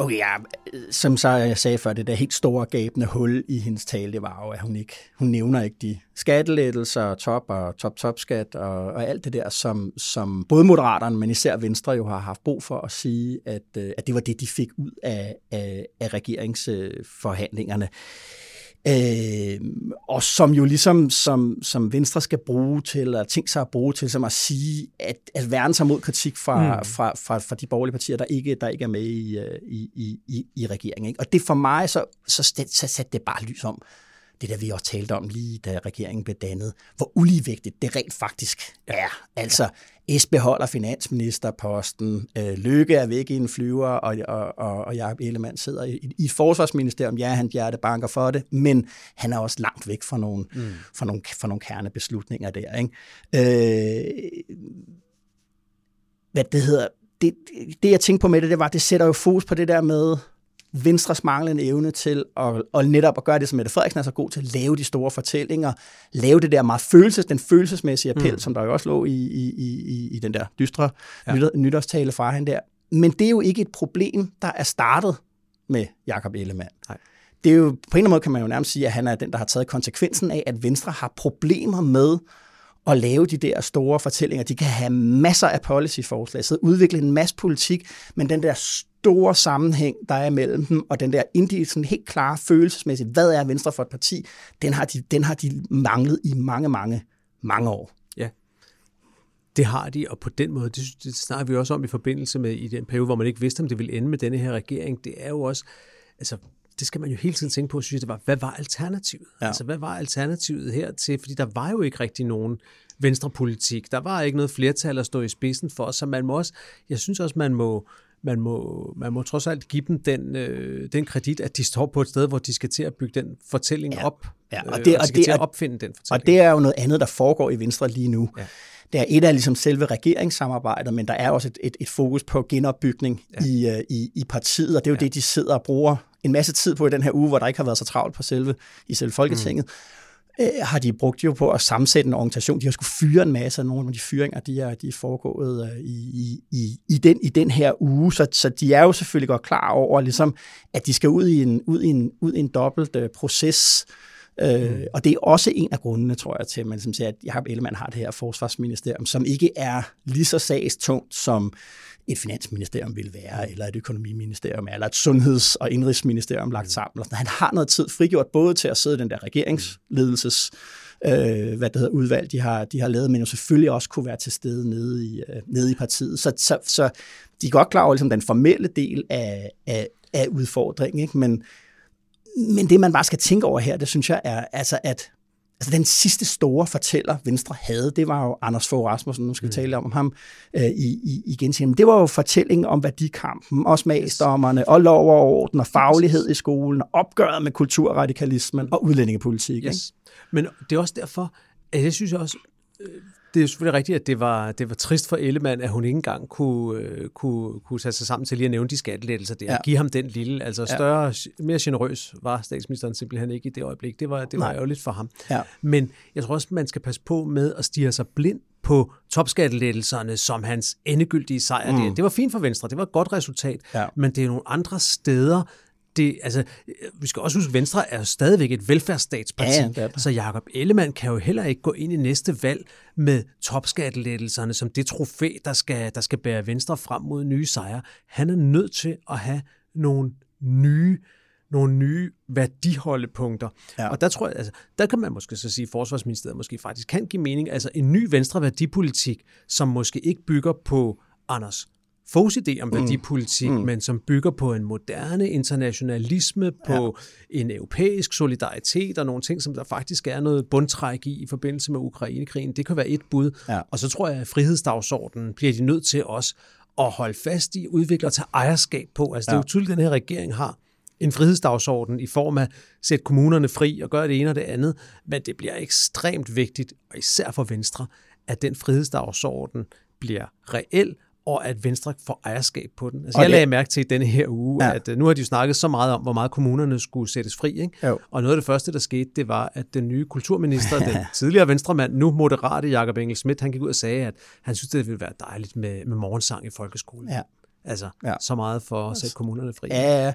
Okay, ja, øh, som så jeg sagde før, det der helt store gabende hul i hendes tale, det var jo, at hun ikke, hun nævner ikke de skattelettelser, top og top-top-skat og, og alt det der, som, som både Moderaterne, men især Venstre jo har haft brug for at sige, at, øh, at det var det, de fik ud af, af, af regeringsforhandlingerne. Øh, og som jo ligesom som, som Venstre skal bruge til, eller tænke sig at bruge til, som at sige, at, at værne sig mod kritik fra, mm. fra, fra, fra de borgerlige partier, der ikke, der ikke er med i, øh, i, i, i regeringen. Ikke? Og det for mig, så, så, så satte det bare lys om, det der vi også talte om lige da regeringen blev dannet, hvor uligevægtigt det rent faktisk er. Altså, Esbe holder finansministerposten, øh, Lykke er væk i en flyver, og, og, og, og Jacob Ellemann sidder i, i forsvarsministerium. Ja, han hjerte banker for det, men han er også langt væk fra nogle, mm. fra nogle, fra nogle kernebeslutninger der. Ikke? Øh, hvad det hedder, det, det jeg tænkte på med det, det var, det sætter jo fokus på det der med, Venstres manglende evne til at, at netop at gøre det, som Mette Frederiksen er så god til, at lave de store fortællinger, lave det der meget følelses, den følelsesmæssige appel, mm. som der jo også lå i, i, i, i den der dystre ja. nytårstale fra hende der. Men det er jo ikke et problem, der er startet med Jakob Ellemann. Nej. Det er jo, på en eller anden måde kan man jo nærmest sige, at han er den, der har taget konsekvensen af, at Venstre har problemer med at lave de der store fortællinger. De kan have masser af policyforslag, så udvikle en masse politik, men den der store sammenhæng, der er mellem dem, og den der indi, sådan helt klare følelsesmæssigt, hvad er Venstre for et parti, den har de, den har de manglet i mange, mange, mange år. Ja, det har de, og på den måde, det, det snakker vi også om i forbindelse med i den periode, hvor man ikke vidste, om det ville ende med denne her regering, det er jo også, altså det skal man jo hele tiden tænke på, synes jeg, det var, hvad var alternativet? Ja. Altså, hvad var alternativet her til? Fordi der var jo ikke rigtig nogen venstrepolitik. Der var ikke noget flertal at stå i spidsen for, så man må også, jeg synes også, man må, man må, man må trods alt give dem den, øh, den kredit, at de står på et sted, hvor de skal til at bygge den fortælling ja. op, ja, og, det, øh, og, og de skal det, til at opfinde den fortælling. Og det er jo noget andet, der foregår i Venstre lige nu. Ja. Det er et af ligesom selve regeringssamarbejdet, men der er også et, et, et fokus på genopbygning ja. i, øh, i, i partiet, og det er jo ja. det, de sidder og bruger en masse tid på i den her uge, hvor der ikke har været så travlt på selve, i selve Folketinget. Mm øh, har de brugt jo på at sammensætte en organisation. De har skulle fyre en masse af nogle af de fyringer, de er, de er foregået øh, i, i, i, den, i den her uge. Så, så de er jo selvfølgelig godt klar over, ligesom, at de skal ud i en, ud i en, ud i en dobbelt øh, proces. Øh, mm. Og det er også en af grundene, tror jeg, til, at man ligesom siger, at Jacob Ellemann har det her forsvarsministerium, som ikke er lige så sagstungt som et finansministerium vil være, eller et økonomiministerium, eller et sundheds- og indrigsministerium lagt sammen. Han har noget tid frigjort både til at sidde i den der regeringsledelses øh, hvad det hedder, udvalg, de har, de har lavet, men jo selvfølgelig også kunne være til stede nede i, øh, nede i partiet. Så, så, så de er godt klar over ligesom, den formelle del af, af, af udfordringen, ikke? Men, men det, man bare skal tænke over her, det synes jeg er, altså, at Altså den sidste store fortæller, Venstre havde, det var jo Anders Fogh Rasmussen, nu skal vi mm. tale om ham øh, i, i, igen. Men det var jo fortællingen om værdikampen, og smagsdommerne, og lov og orden, og faglighed i skolen, og opgøret med kulturradikalismen og udlændingepolitik. Yes. Men det er også derfor, at jeg synes også, øh, det er selvfølgelig rigtigt, at det var, det var trist for Ellemann, at hun ikke engang kunne, øh, kunne, kunne sætte sig sammen til lige at nævne de skattelettelser der. Ja. Give ham den lille, altså større, ja. mere generøs var statsministeren simpelthen ikke i det øjeblik. Det var, det var ærgerligt for ham. Ja. Men jeg tror også, man skal passe på med at stige sig blind på topskattelettelserne som hans endegyldige sejr. Mm. Det, det var fint for Venstre, det var et godt resultat, ja. men det er nogle andre steder, det, altså, vi skal også huske, at Venstre er stadigvæk et velfærdsstatsparti, ja, ja, så Jakob Ellemann kan jo heller ikke gå ind i næste valg med topskattelettelserne som det trofæ, der skal, der skal bære Venstre frem mod nye sejre. Han er nødt til at have nogle nye nogle nye værdiholdepunkter. Ja. Og der tror jeg, altså, der kan man måske så sige, at Forsvarsministeriet måske faktisk kan give mening, altså en ny venstre værdipolitik, som måske ikke bygger på Anders Foghs idé om mm. værdipolitik, mm. men som bygger på en moderne internationalisme, på ja. en europæisk solidaritet og nogle ting, som der faktisk er noget bundtræk i i forbindelse med Ukrainekrigen. Det kan være et bud. Ja. Og så tror jeg, at frihedsdagsordenen bliver de nødt til også at holde fast i, udvikle og tage ejerskab på. Altså ja. det er jo tydeligt, at den her regering har en frihedsdagsorden i form af at sætte kommunerne fri og gøre det ene og det andet, men det bliver ekstremt vigtigt, og især for Venstre, at den frihedsdagsorden bliver reel og at Venstre får ejerskab på den. Altså, jeg lagde mærke til i denne her uge, ja. at uh, nu har de jo snakket så meget om, hvor meget kommunerne skulle sættes fri. Ikke? Og noget af det første, der skete, det var, at den nye kulturminister, den tidligere venstremand, nu moderate Jakob Engel Schmidt, han gik ud og sagde, at han synes, det ville være dejligt med, med morgensang i folkeskolen. Ja. Altså, ja. så meget for at sætte kommunerne fri. Ja, ja,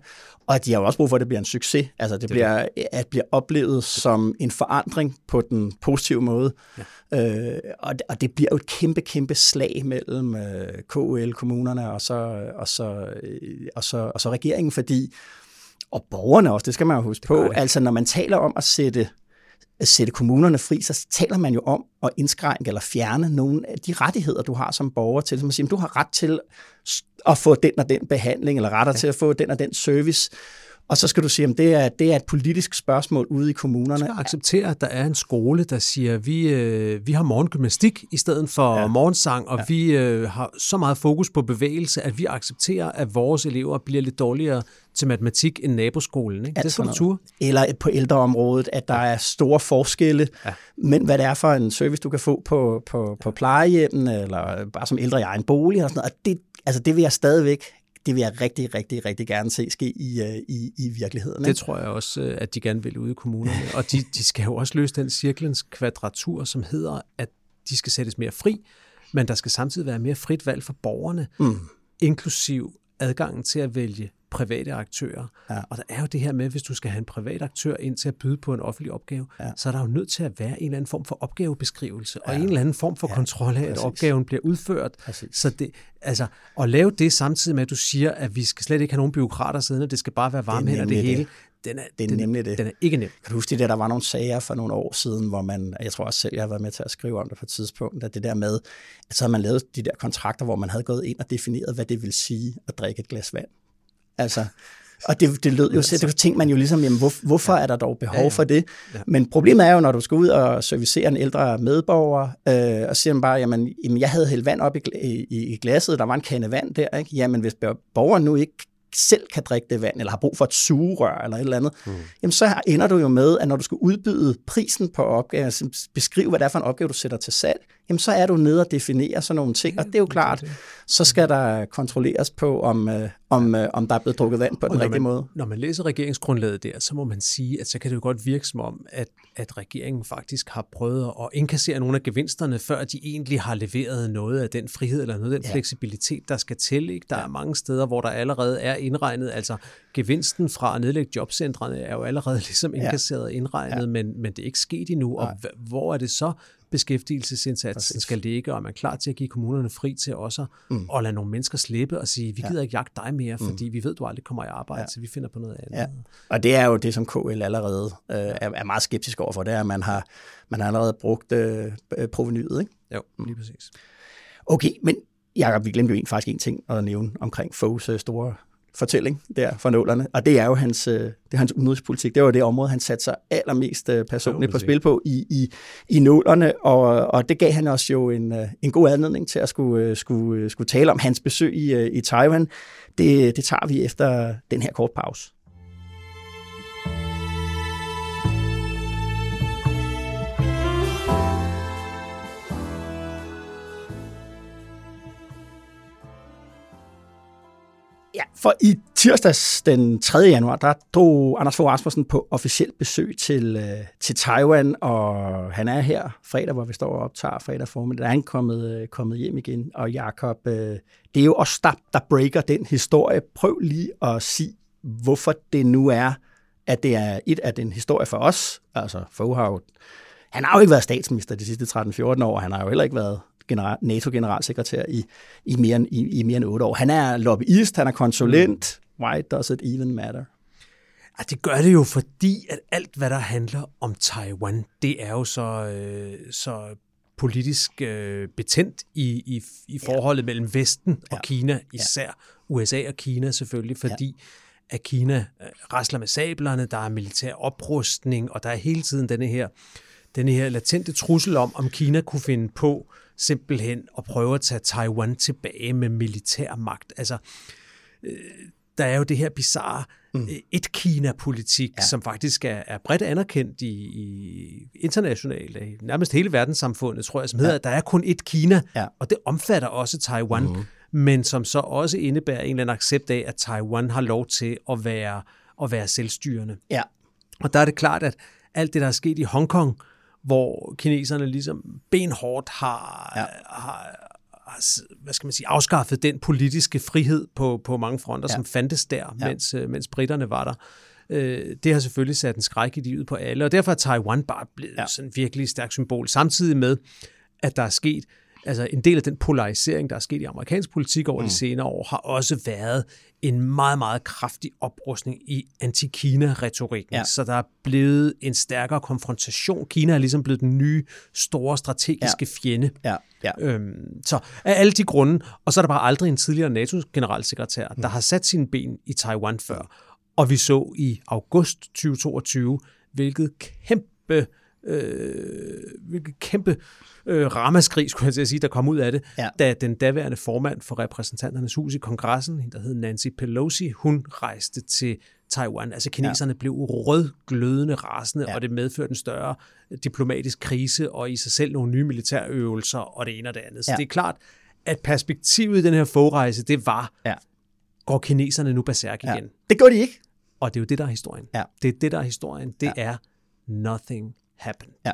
og de har jo også brug for, at det bliver en succes. Altså, det, det bliver, at bliver oplevet som en forandring på den positive måde. Ja. Øh, og, det, og det bliver jo et kæmpe, kæmpe slag mellem øh, KL, kommunerne og så, og, så, øh, og, så, og så regeringen, fordi og borgerne også, det skal man jo huske på. Altså når man taler om at sætte at sætte kommunerne fri, så taler man jo om at indskrænke eller fjerne nogle af de rettigheder, du har som borger til. Som at sige, du har ret til at få den og den behandling, eller ret ja. til at få den og den service. Og så skal du sige, at det er, det er et politisk spørgsmål ude i kommunerne. Du skal acceptere, at der er en skole, der siger, at vi, øh, vi har morgengymnastik i stedet for ja. morgensang, og ja. vi øh, har så meget fokus på bevægelse, at vi accepterer, at vores elever bliver lidt dårligere til matematik end naboskolen. Ikke? det skal du ture. Eller på ældreområdet, at der er store forskelle, ja. men hvad det er for en service, du kan få på, på, på plejehjemmen, eller bare som ældre i egen bolig og sådan noget. Og det, altså det vil jeg stadigvæk det vil jeg rigtig, rigtig, rigtig gerne se ske i, øh, i, i virkeligheden. Ikke? Det tror jeg også, øh, at de gerne vil ude i kommunerne. Og de, de skal jo også løse den cirklens kvadratur, som hedder, at de skal sættes mere fri, men der skal samtidig være mere frit valg for borgerne, mm. inklusiv adgangen til at vælge private aktører. Ja. Og der er jo det her med, hvis du skal have en privat aktør ind til at byde på en offentlig opgave, ja. så er der jo nødt til at være en eller anden form for opgavebeskrivelse, ja. og en eller anden form for ja. kontrol af, at Præcis. opgaven bliver udført. Præcis. Så det, altså, at lave det samtidig med, at du siger, at vi skal slet ikke have nogen byråkrater siddende, det skal bare være varme det, det hele. Den er, det er den, nemlig det. Den er ikke nem. Kan du huske det der, der var nogle sager for nogle år siden, hvor man, jeg tror også selv, jeg har været med til at skrive om det på et tidspunkt, at det der med, at så havde man lavet de der kontrakter, hvor man havde gået ind og defineret, hvad det vil sige at drikke et glas vand. Altså, og det, det lød jo, så det tænkte man jo ligesom, jamen, hvor, hvorfor er der dog behov ja, ja. for det? Ja. Men problemet er jo, når du skal ud og servicere en ældre medborger, øh, og siger man bare, jamen, jamen, jeg havde hældt vand op i, i, i glasset, der var en kande vand der, ikke? Jamen, hvis borgeren nu ikke selv kan drikke det vand, eller har brug for et sugerør eller et eller andet, mm. jamen så ender du jo med, at når du skal udbyde prisen på opgaven, altså beskrive, hvad det er for en opgave, du sætter til salg, jamen så er du nede og definere sådan nogle ting, og det er jo klart, så skal der kontrolleres på, om, øh, om, øh, om der er blevet drukket vand på den rigtige man, måde. Når man læser regeringsgrundlaget der, så må man sige, at så kan det jo godt virke som om, at, at regeringen faktisk har prøvet at indkassere nogle af gevinsterne, før de egentlig har leveret noget af den frihed eller noget af den ja. fleksibilitet, der skal til. Ikke? Der ja. er mange steder, hvor der allerede er indregnet, altså gevinsten fra at nedlægge jobcentrene er jo allerede ligesom indkasseret og indregnet, ja. men, men det er ikke sket endnu. Og hvor er det så beskæftigelsesindsatsen Præcis. skal ligge, og er man klar til at give kommunerne fri til også mm. at lade nogle mennesker slippe og sige, vi gider ja. ikke jagte dig mere, mm. fordi mm. vi ved, du aldrig kommer i arbejde, ja. så vi finder på noget andet. Ja. Og det er jo det, som KL allerede øh, er, er meget skeptisk overfor, det er, at man har, man har allerede brugt øh, provenyet. Ikke? Jo, mm. lige præcis. Okay, men Jacob, vi glemte jo faktisk en ting at nævne omkring Foghs øh, store fortælling der for nålerne, og det er jo hans, øh, det er hans udenrigspolitik. Det var det område, han satte sig allermest øh, personligt på spil på i, i, i nålerne, og, og det gav han os jo en, øh, en god anledning til at skulle, skulle, skulle tale om hans besøg i, i Taiwan. Det, det tager vi efter den her kort pause. Ja, for i tirsdags den 3. januar, der drog Anders Fogh Rasmussen på officielt besøg til, øh, til Taiwan, og han er her fredag, hvor vi står og optager fredag formiddag. Der er han kommet, øh, kommet hjem igen, og Jakob, øh, det er jo også der, der breaker den historie. Prøv lige at sige, hvorfor det nu er, at det er et af den historie for os. Altså, Fogh har jo, han har jo ikke været statsminister de sidste 13-14 år, han har jo heller ikke været NATO-generalsekretær i, i, mere end, i, i mere end otte år. Han er lobbyist, han er konsulent. Mm. Why does it even matter? Ja, det gør det jo, fordi at alt, hvad der handler om Taiwan, det er jo så, øh, så politisk øh, betændt i, i, i forholdet ja. mellem Vesten og ja. Kina, især ja. USA og Kina selvfølgelig, fordi ja. at Kina øh, rasler med sablerne, der er militær oprustning, og der er hele tiden denne her, denne her latente trussel om, om Kina kunne finde på simpelthen at prøve at tage Taiwan tilbage med militær magt. Altså, øh, der er jo det her bizarre mm. Øh, et-Kina-politik, ja. som faktisk er, er bredt anerkendt i, i internationalt, i nærmest hele verdenssamfundet, tror jeg, som hedder, ja. at der er kun et Kina, ja. og det omfatter også Taiwan, mm. men som så også indebærer en eller anden accept af, at Taiwan har lov til at være, at være selvstyrende. Ja. Og der er det klart, at alt det, der er sket i Hongkong, hvor kineserne ligesom benhårdt har, ja. har, har hvad skal man sige, afskaffet den politiske frihed på, på mange fronter, ja. som fandtes der, ja. mens, øh, mens britterne var der. Øh, det har selvfølgelig sat en skræk i livet på alle, og derfor er Taiwan bare blevet ja. sådan virkelig stærkt symbol, samtidig med, at der er sket altså en del af den polarisering, der er sket i amerikansk politik over mm. de senere år, har også været en meget, meget kraftig oprustning i anti-Kina-retorikken. Ja. Så der er blevet en stærkere konfrontation. Kina er ligesom blevet den nye, store strategiske ja. fjende. Ja. Ja. Øhm, så af alle de grunde, og så er der bare aldrig en tidligere NATO-generalsekretær, mm. der har sat sine ben i Taiwan før. Og vi så i august 2022, hvilket kæmpe øh, hvilket kæmpe øh, ramaskrig, skulle jeg sige, der kom ud af det, ja. da den daværende formand for repræsentanternes hus i kongressen, der hed Nancy Pelosi, hun rejste til Taiwan. Altså kineserne ja. blev rødglødende rasende, ja. og det medførte en større diplomatisk krise, og i sig selv nogle nye militærøvelser, og det ene og det andet. Så ja. det er klart, at perspektivet i den her forrejse, det var, ja. går kineserne nu berserk igen? Ja. Det gør de ikke. Og det er jo det, der er historien. Ja. Det er det, der er historien. Det ja. er nothing happened. Ja.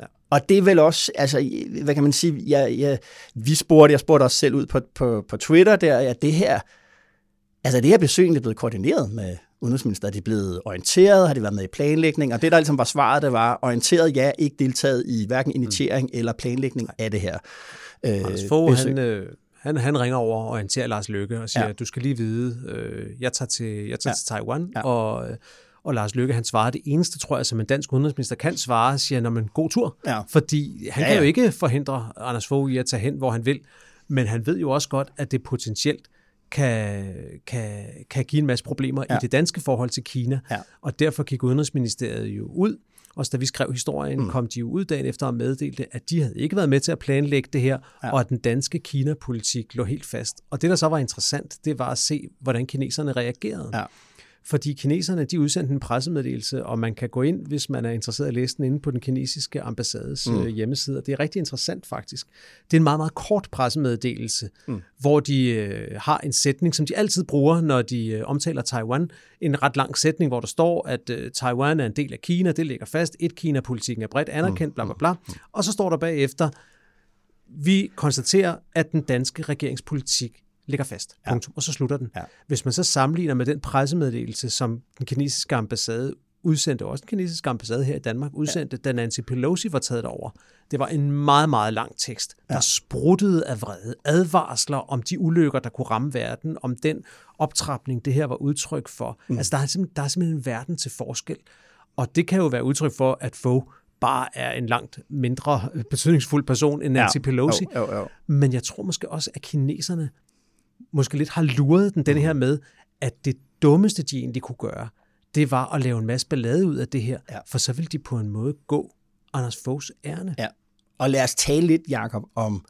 ja. Og det er vel også, altså, hvad kan man sige, jeg, jeg, vi spurgte, jeg spurgte os selv ud på, på, på Twitter der, at det her, altså det her besøg er blevet koordineret med udenrigsminister, er de blevet orienteret, har de været med i planlægning, og det der ligesom var svaret, det var orienteret, ja, ikke deltaget i hverken initiering mm. eller planlægning af det her. Øh, Anders Fogh, han, øh, han, han ringer over og orienterer Lars Løkke og siger, ja. du skal lige vide, øh, jeg tager til, jeg tager ja. til Taiwan, ja. og og Lars Løkke, han svarer det eneste, tror jeg, som en dansk udenrigsminister kan svare, siger, når man god tur. Ja. Fordi han ja, ja. kan jo ikke forhindre Anders Fogh i at tage hen, hvor han vil. Men han ved jo også godt, at det potentielt kan, kan, kan give en masse problemer ja. i det danske forhold til Kina. Ja. Og derfor gik Udenrigsministeriet jo ud, og da vi skrev historien, mm. kom de jo ud dagen efter og meddelte, at de havde ikke været med til at planlægge det her, ja. og at den danske Kina-politik lå helt fast. Og det, der så var interessant, det var at se, hvordan kineserne reagerede. Ja fordi kineserne de udsendte en pressemeddelelse, og man kan gå ind, hvis man er interesseret i at læse den, inde på den kinesiske ambassades mm. Øh, hjemmeside. Det er rigtig interessant faktisk. Det er en meget, meget kort pressemeddelelse, mm. hvor de øh, har en sætning, som de altid bruger, når de øh, omtaler Taiwan. En ret lang sætning, hvor der står, at øh, Taiwan er en del af Kina, det ligger fast. Et Kina-politikken er bredt anerkendt, bla bla bla. Mm. Og så står der bagefter, vi konstaterer, at den danske regeringspolitik ligger fast. Ja. Punktum. Og så slutter den. Ja. Hvis man så sammenligner med den pressemeddelelse, som den kinesiske ambassade udsendte, også den kinesiske ambassade her i Danmark, udsendte, ja. da Nancy Pelosi var taget over. Det var en meget, meget lang tekst, der ja. spruttede af vrede, advarsler om de ulykker, der kunne ramme verden, om den optrapning, det her var udtryk for. Mm. Altså, der er, simpelthen, der er simpelthen en verden til forskel. Og det kan jo være udtryk for, at få bare er en langt mindre betydningsfuld person end Nancy ja. Pelosi. Jo, jo, jo. Men jeg tror måske også, at kineserne måske lidt har luret den, den her mm. med, at det dummeste, de egentlig kunne gøre, det var at lave en masse ballade ud af det her, ja. for så ville de på en måde gå Anders Foghs ærne. Ja. Og lad os tale lidt, Jacob, om,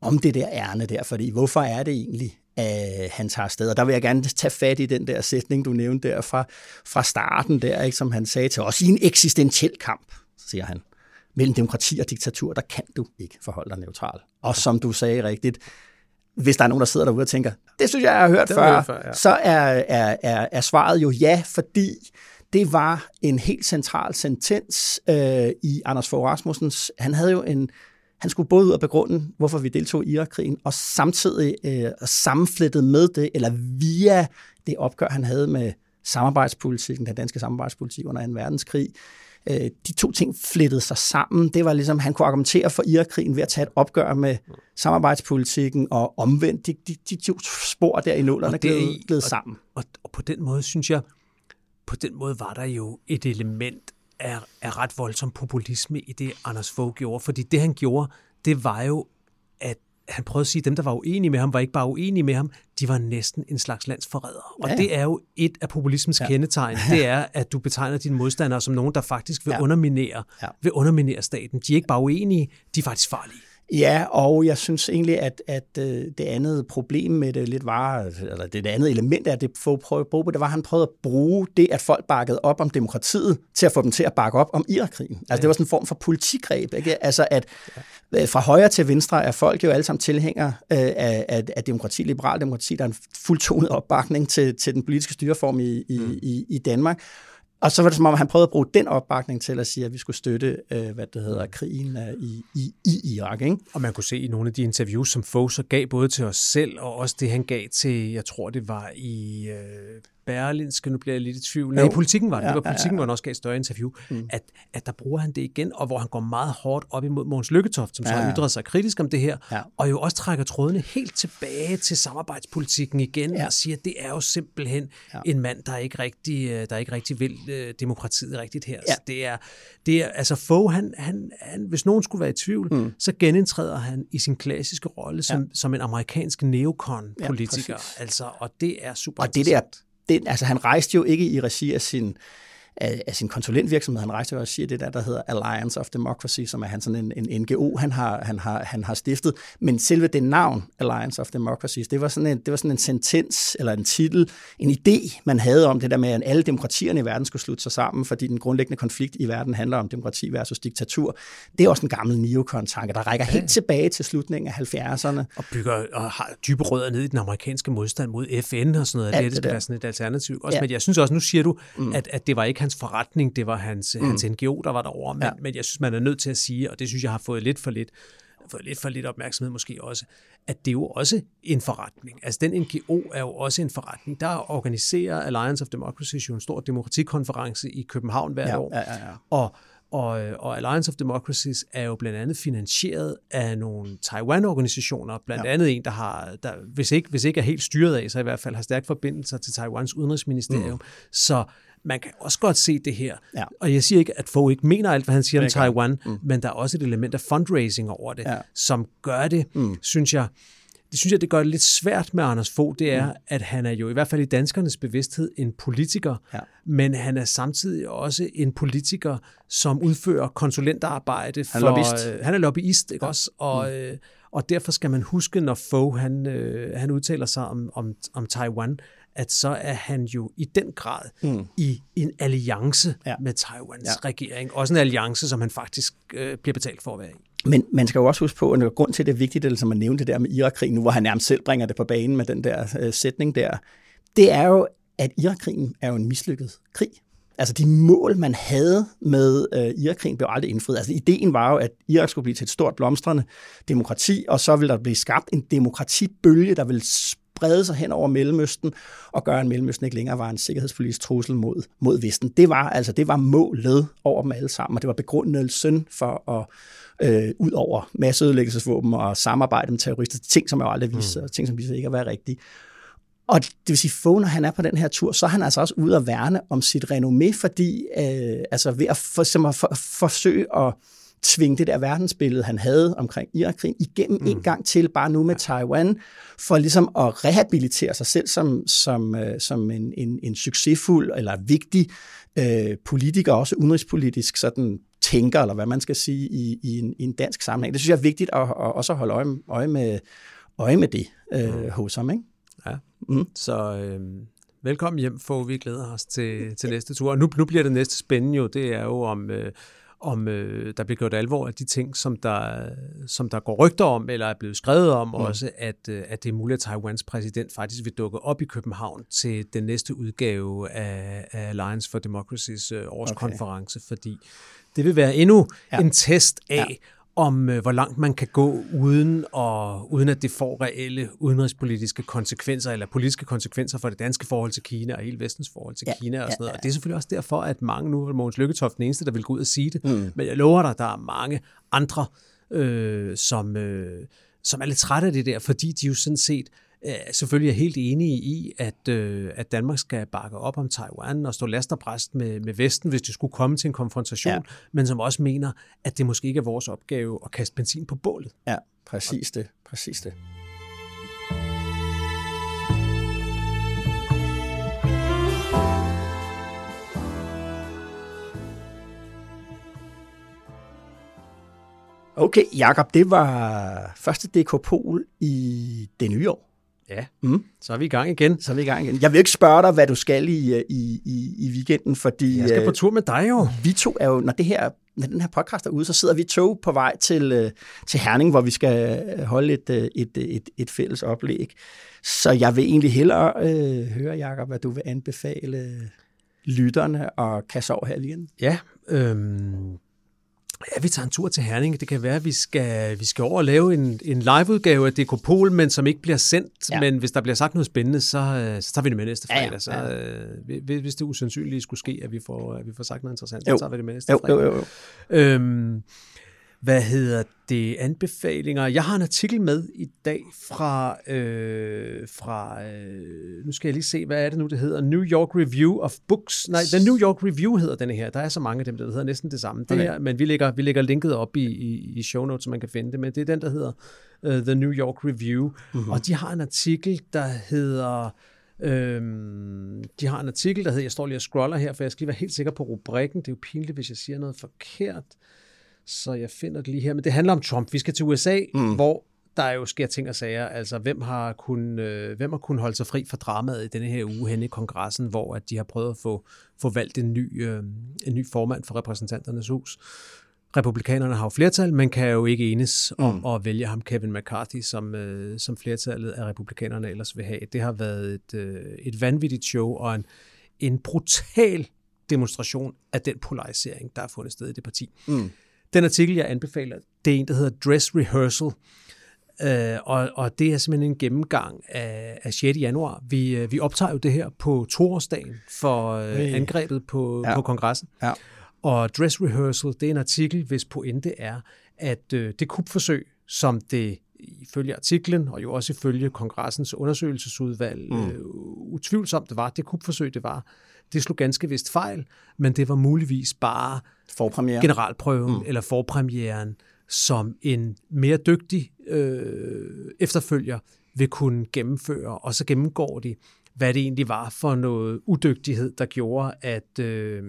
om det der ærne der, fordi hvorfor er det egentlig, at han tager afsted? Og der vil jeg gerne tage fat i den der sætning, du nævnte der fra, fra starten der, ikke, som han sagde til os, i en eksistentiel kamp, siger han. Mellem demokrati og diktatur, der kan du ikke forholde dig neutral. Og som du sagde rigtigt, hvis der er nogen, der sidder derude og tænker, det synes jeg, jeg har hørt det før, før ja. så er, er, er, er svaret jo ja, fordi det var en helt central sentens øh, i Anders Fogh Rasmussens. Han havde jo en, han skulle både ud og begrunde, hvorfor vi deltog i Irakkrigen, og samtidig øh, sammenflettet med det, eller via det opgør, han havde med samarbejdspolitikken, den danske samarbejdspolitik under 2. verdenskrig, øh, de to ting flettede sig sammen. Det var ligesom, han kunne argumentere for Irakkrigen ved at tage et opgør med samarbejdspolitikken, og omvendt, de, de, de to spor der i nålerne gled, gled sammen. Og, og, og på den måde, synes jeg, på den måde var der jo et element af, af ret voldsom populisme i det, Anders Fogh gjorde. Fordi det, han gjorde, det var jo, at han prøvede at sige, at dem, der var uenige med ham, var ikke bare uenige med ham, de var næsten en slags landsforrædere. Og ja. det er jo et af populismens ja. kendetegn, det er, at du betegner dine modstandere som nogen, der faktisk vil, ja. underminere, ja. vil underminere staten. De er ikke bare uenige, de er faktisk farlige. Ja, og jeg synes egentlig, at, at øh, det andet problem med det lidt var, eller det andet element af det, for prøve at bruge, det var, at han prøvede at bruge det, at folk bakkede op om demokratiet, til at få dem til at bakke op om Irakkrigen. Altså ja. det var sådan en form for politikgreb, ikke? Altså at øh, fra højre til venstre er folk jo alle sammen tilhængere øh, af, af, af demokrati, liberal demokrati, der er en fuldtonet opbakning til, til den politiske styreform i, i, mm. i, i Danmark. Og så var det som om, han prøvede at bruge den opbakning til at sige, at vi skulle støtte, øh, hvad det hedder, krigen øh, i, i, i Irak. Ikke? Og man kunne se i nogle af de interviews, som Fogh så gav både til os selv, og også det, han gav til, jeg tror det var i øh, Berlinske, nu bliver jeg lidt i tvivl, nej, i politikken var det, ja, det var politikken, ja, ja. hvor han også gav et større interview, mm. at, at der bruger han det igen, og hvor han går meget hårdt op imod Mogens Lykketoft, som så ja, ja. har ytret sig kritisk om det her, ja. og jo også trækker trådene helt tilbage til samarbejdspolitikken igen, ja. og siger, at det er jo simpelthen ja. en mand, der ikke rigtig, øh, der ikke rigtig vil uh, demokratiet rigtigt her. Ja. Så det er, det er, altså Fogh, han, han, han, hvis nogen skulle være i tvivl, mm. så genindtræder han i sin klassiske rolle som, ja. som en amerikansk neokon-politiker. Ja, altså, og det er super Og det der, det, altså han rejste jo ikke i regi af sin af, af sin konsulentvirksomhed. Han rejste jo og siger det der, der hedder Alliance of Democracy, som er han sådan en, en NGO, han har, han, har, han har stiftet. Men selve det navn, Alliance of Democracy, det var, sådan en, det var sådan en sentens, eller en titel, en idé, man havde om det der med, at alle demokratierne i verden skulle slutte sig sammen, fordi den grundlæggende konflikt i verden handler om demokrati versus diktatur. Det er også en gammel neokon-tanke, der rækker ja. helt tilbage til slutningen af 70'erne. Og bygger og har dybe rødder ned i den amerikanske modstand mod FN og sådan noget. Alt det, det skal være sådan et alternativ. Også, ja. Men jeg synes også, nu siger du, mm. at, at det var ikke hans forretning, det var hans, mm. hans NGO, der var derovre, men, ja. men jeg synes, man er nødt til at sige, og det synes jeg har fået lidt for lidt, fået lidt for lidt opmærksomhed måske også, at det er jo også en forretning. Altså den NGO er jo også en forretning. Der organiserer Alliance of Democracy jo en stor demokratikonference i København hvert ja, år. Ja, ja, ja. Og og, og Alliance of Democracies er jo blandt andet finansieret af nogle Taiwan-organisationer, blandt ja. andet en, der har, der, hvis, ikke, hvis ikke er helt styret af, så i hvert fald har stærkt forbindelser til Taiwans udenrigsministerium. Mm. Så man kan også godt se det her. Ja. Og jeg siger ikke, at Fogh ikke mener alt, hvad han siger om Taiwan, mm. men der er også et element af fundraising over det, ja. som gør det, mm. synes jeg, det synes jeg, det gør det lidt svært med Anders Fogh, det er, mm. at han er jo i hvert fald i danskernes bevidsthed en politiker, ja. men han er samtidig også en politiker, som udfører konsulentarbejde. For, han er lobbyist. Øh, han er lobbyist, ikke ja. også? Og, mm. øh, og derfor skal man huske, når Fogh han, øh, han udtaler sig om, om, om Taiwan, at så er han jo i den grad mm. i en alliance ja. med Taiwans ja. regering. Også en alliance, som han faktisk øh, bliver betalt for at være i. Men man skal jo også huske på, at grund til, at det er vigtigt, at man nævnte det der med Irakkrigen, nu hvor han nærmest selv bringer det på banen med den der øh, sætning der, det er jo, at Irakkrigen er jo en mislykket krig. Altså de mål, man havde med øh, Irakkrigen, blev aldrig indfriet. Altså ideen var jo, at Irak skulle blive til et stort blomstrende demokrati, og så ville der blive skabt en demokratibølge, der ville sprede sig hen over Mellemøsten og gøre, at Mellemøsten ikke længere var en sikkerhedspolitisk trussel mod, mod Vesten. Det var altså det var målet over dem alle sammen, og det var begrundelsen for at øh, ud over masseødelæggelsesvåben og samarbejde med terrorister, ting, som jo aldrig viser, mm. ting, som viser ikke at være rigtige. Og det vil sige, at når han er på den her tur, så er han altså også ude at værne om sit renommé, fordi øh, altså ved at, for, at for, forsøge at tvinge det der verdensbillede, han havde omkring Irakkrigen, igennem mm. en gang til, bare nu med Taiwan, for ligesom at rehabilitere sig selv som, som, øh, som en, en, en succesfuld eller vigtig øh, politiker, også udenrigspolitisk sådan tænker, eller hvad man skal sige, i, i, en, i en dansk sammenhæng. Det synes jeg er vigtigt at, at også holde øje, øje, med, øje med det øh, mm. hos ham. Ikke? Ja, mm. så øh, velkommen hjem, for vi glæder os til, til næste tur. Og nu, nu bliver det næste spændende jo, det er jo om... Øh, om øh, der bliver gjort alvor af de ting, som der, som der går rygter om, eller er blevet skrevet om mm. også, at, øh, at det er muligt, at Taiwans præsident faktisk vil dukke op i København til den næste udgave af, af Alliance for Democracy's øh, årskonference, okay. fordi det vil være endnu ja. en test af, ja om, øh, hvor langt man kan gå, uden, og, uden at det får reelle udenrigspolitiske konsekvenser, eller politiske konsekvenser for det danske forhold til Kina, og hele vestens forhold til ja, Kina og sådan noget. Ja, ja. Og det er selvfølgelig også derfor, at mange, nu Mogens Lykketoft den eneste, der vil gå ud og sige det, mm. men jeg lover dig, der er mange andre, øh, som, øh, som er lidt trætte af det der, fordi de jo sådan set øh, selvfølgelig er helt enige i, at, øh, at Danmark skal bakke op om Taiwan og stå last og bræst med, med Vesten, hvis det skulle komme til en konfrontation, ja. men som også mener, at det måske ikke er vores opgave at kaste benzin på bålet. Ja, præcis det. Præcis det. Okay, Jakob, det var første DK Pol i det nye år. Ja, mm. så er vi i gang igen. Så er vi i gang igen. Jeg vil ikke spørge dig, hvad du skal i, øh, i, i, i weekenden, fordi... Jeg skal på øh, tur med dig jo. Vi to er jo, når, det her, når den her podcast er ude, så sidder vi to på vej til, øh, til Herning, hvor vi skal holde et, et, et, et fælles oplæg. Så jeg vil egentlig hellere øh, høre, Jacob, hvad du vil anbefale lytterne og kasse over her igen. Ja, øhm, Ja, vi tager en tur til Herning. Det kan være, at vi skal, vi skal over og lave en, en liveudgave af Dekopol, men som ikke bliver sendt. Ja. Men hvis der bliver sagt noget spændende, så, øh, så tager vi det med næste fredag. Ja, ja. Så, øh, hvis det usandsynlige skulle ske, at vi får, at vi får sagt noget interessant, jo. så tager vi det med næste fredag. Jo, jo, jo. Øhm, hvad hedder det? Anbefalinger. Jeg har en artikel med i dag fra, øh, fra øh, nu skal jeg lige se, hvad er det nu, det hedder? New York Review of Books. Nej, The New York Review hedder den her. Der er så mange af dem, der hedder næsten det samme. Det her, men vi lægger, vi lægger linket op i, i, i show notes, så man kan finde det. Men det er den, der hedder uh, The New York Review. Mm-hmm. Og de har en artikel, der hedder... Øhm, de har en artikel, der hedder, jeg står lige og scroller her, for jeg skal lige være helt sikker på rubrikken. Det er jo pinligt, hvis jeg siger noget forkert. Så jeg finder det lige her. Men det handler om Trump. Vi skal til USA, mm. hvor der jo sker ting og sager. Altså, hvem har kun, øh, hvem har kun holdt sig fri fra dramaet i denne her uge hen i kongressen, hvor at de har prøvet at få, få valgt en ny, øh, en ny formand for repræsentanternes hus. Republikanerne har jo flertal, men kan jo ikke enes om mm. at vælge ham, Kevin McCarthy, som, øh, som flertallet af republikanerne ellers vil have. Det har været et, øh, et vanvittigt show og en, en brutal demonstration af den polarisering, der er fundet sted i det parti. Mm. Den artikel, jeg anbefaler, det er en, der hedder Dress Rehearsal, Uh, og, og det er simpelthen en gennemgang af, af 6. januar. Vi, uh, vi optager jo det her på toårsdagen for uh, angrebet på, ja. på kongressen. Ja. Og Dress Rehearsal, det er en artikel, hvis pointe er, at uh, det kupforsøg, som det ifølge artiklen, og jo også ifølge kongressens undersøgelsesudvalg, mm. uh, utvivlsomt det var, det kupforsøg, det var, det slog ganske vist fejl, men det var muligvis bare Forpremiere. generalprøven mm. eller forpremieren, som en mere dygtig øh, efterfølger vil kunne gennemføre, og så gennemgår de, hvad det egentlig var for noget udygtighed, der gjorde, at, øh,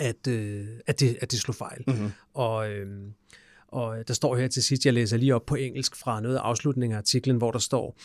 at, øh, at, det, at det slog fejl. Mm-hmm. Og, øh, og der står her til sidst, jeg læser lige op på engelsk fra noget af afslutningen af artiklen, hvor der står,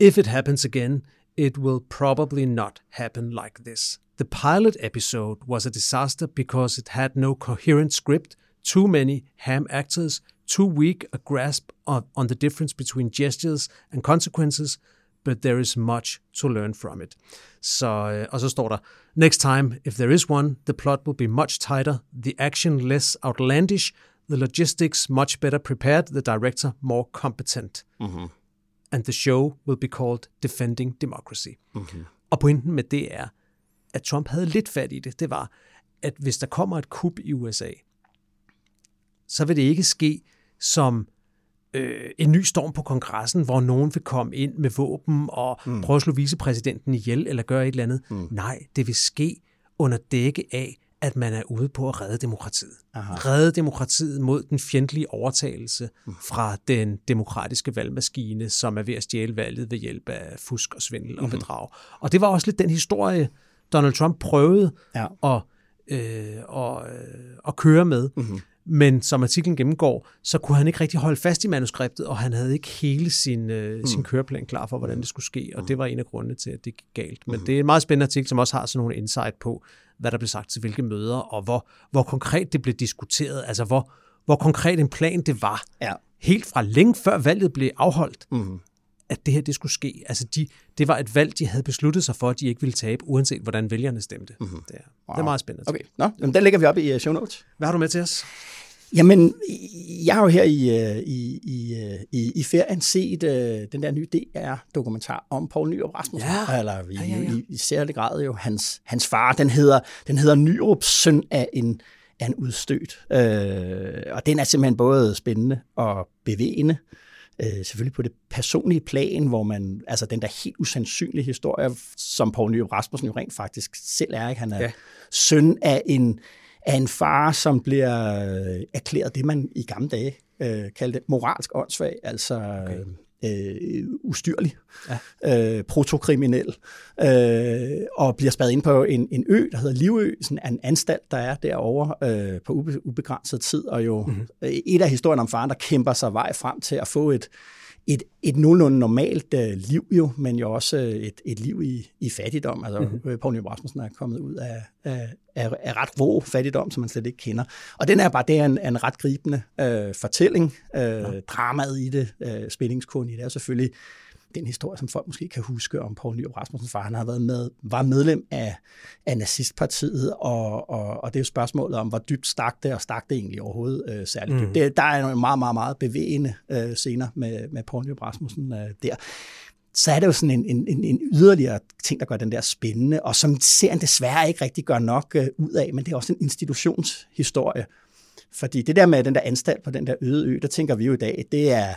If it happens again, it will probably not happen like this. The pilot episode was a disaster because it had no coherent script, too many ham actors, too weak a grasp on, on the difference between gestures and consequences, but there is much to learn from it. Så, øh, og så står der, Next time, if there is one, the plot will be much tighter, the action less outlandish, the logistics much better prepared, the director more competent. Mm-hmm. And the show will be called Defending Democracy. Mm-hmm. Og pointen med det er, at Trump havde lidt fat i det, det var, at hvis der kommer et kup i USA, så vil det ikke ske som øh, en ny storm på kongressen, hvor nogen vil komme ind med våben og mm. prøve at slå vicepræsidenten ihjel eller gøre et eller andet. Mm. Nej, det vil ske under dække af, at man er ude på at redde demokratiet. Aha. Redde demokratiet mod den fjendtlige overtagelse mm. fra den demokratiske valgmaskine, som er ved at stjæle valget ved hjælp af fusk og svindel mm. og bedrag. Og det var også lidt den historie, Donald Trump prøvede ja. at, øh, og, øh, at køre med. Mm-hmm. Men som artiklen gennemgår, så kunne han ikke rigtig holde fast i manuskriptet, og han havde ikke hele sin, øh, mm. sin køreplan klar for, hvordan det skulle ske, og mm. det var en af grundene til, at det gik galt. Men mm. det er en meget spændende artikel, som også har sådan nogle insight på, hvad der blev sagt til hvilke møder, og hvor, hvor konkret det blev diskuteret, altså hvor, hvor konkret en plan det var. Ja. Helt fra længe før valget blev afholdt. Mm at det her det skulle ske. Altså de, det var et valg, de havde besluttet sig for, at de ikke ville tabe, uanset hvordan vælgerne stemte. Mm-hmm. Det, er, wow. det er meget spændende. Okay, Nå, jamen, den lægger vi op i uh, show notes. Hvad har du med til os? Jamen, jeg har jo her i, øh, i, i, øh, i, i ferien set uh, den der nye DR-dokumentar om Poul Nyrup Rasmussen. Ja. Eller i, ja, ja, ja. i, i særlig grad jo hans, hans far. Den hedder, den hedder Nyrup, søn af en, af en udstødt. Uh, og den er simpelthen både spændende og bevægende øh, selvfølgelig på det personlige plan, hvor man, altså den der helt usandsynlige historie, som Poul Nyrup Rasmussen jo rent faktisk selv er, ikke? han er ja. søn af en, af en far, som bliver øh, erklæret det, man i gamle dage øh, kaldte moralsk åndssvag, altså okay øh, ustyrlig, ja. øh, protokriminel, øh, og bliver spadet ind på en, en ø, der hedder Livø, sådan en anstalt, der er derovre øh, på ube, ubegrænset tid, og jo mm-hmm. et af historien om faren, der kæmper sig vej frem til at få et, et, et nogenlunde normalt øh, liv jo, men jo også øh, et, et liv i, i fattigdom. Altså, mm-hmm. Poul Nyrup Rasmussen er kommet ud af, af, af, af ret rå fattigdom, som man slet ikke kender. Og den er bare det er en, en ret gribende øh, fortælling. Øh, ja. Dramaet i det, øh, spændingskunden i det er selvfølgelig den historie, som folk måske kan huske om Poul Nyrup Rasmussen, for han har været med, var medlem af, af nazistpartiet, og, og, og det er jo spørgsmålet om, hvor dybt stak det, og stak det egentlig overhovedet øh, særligt mm. Det, der er nogle meget, meget, meget bevægende øh, scener med, med Poul Nyrup Rasmussen øh, der så er det jo sådan en, en, en, en yderligere ting, der gør den der spændende, og som serien desværre ikke rigtig gør nok øh, ud af, men det er også en institutionshistorie. Fordi det der med den der anstalt på den der øde ø, der tænker vi jo i dag, det er,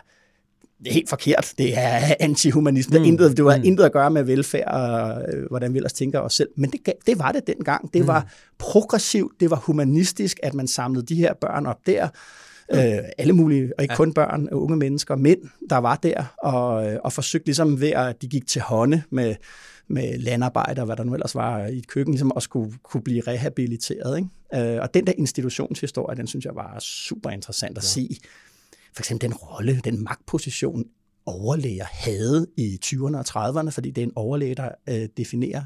det er helt forkert. Det er antihumanisme. Mm. Intet, det har mm. intet at gøre med velfærd og øh, hvordan vi ellers tænker os selv. Men det, det var det dengang. Det mm. var progressivt, det var humanistisk, at man samlede de her børn op der. Mm. Øh, alle mulige, og ikke ja. kun børn, unge mennesker, mænd, der var der, og, øh, og forsøgte ligesom ved, at de gik til hånde med, med landarbejde og hvad der nu ellers var i et køkken, ligesom også kunne, kunne blive rehabiliteret. Ikke? Øh, og den der institutionshistorie, den synes jeg var super interessant at ja. se for eksempel den rolle, den magtposition, overlæger havde i 20'erne og 30'erne, fordi det er en overlæge, der øh, definerer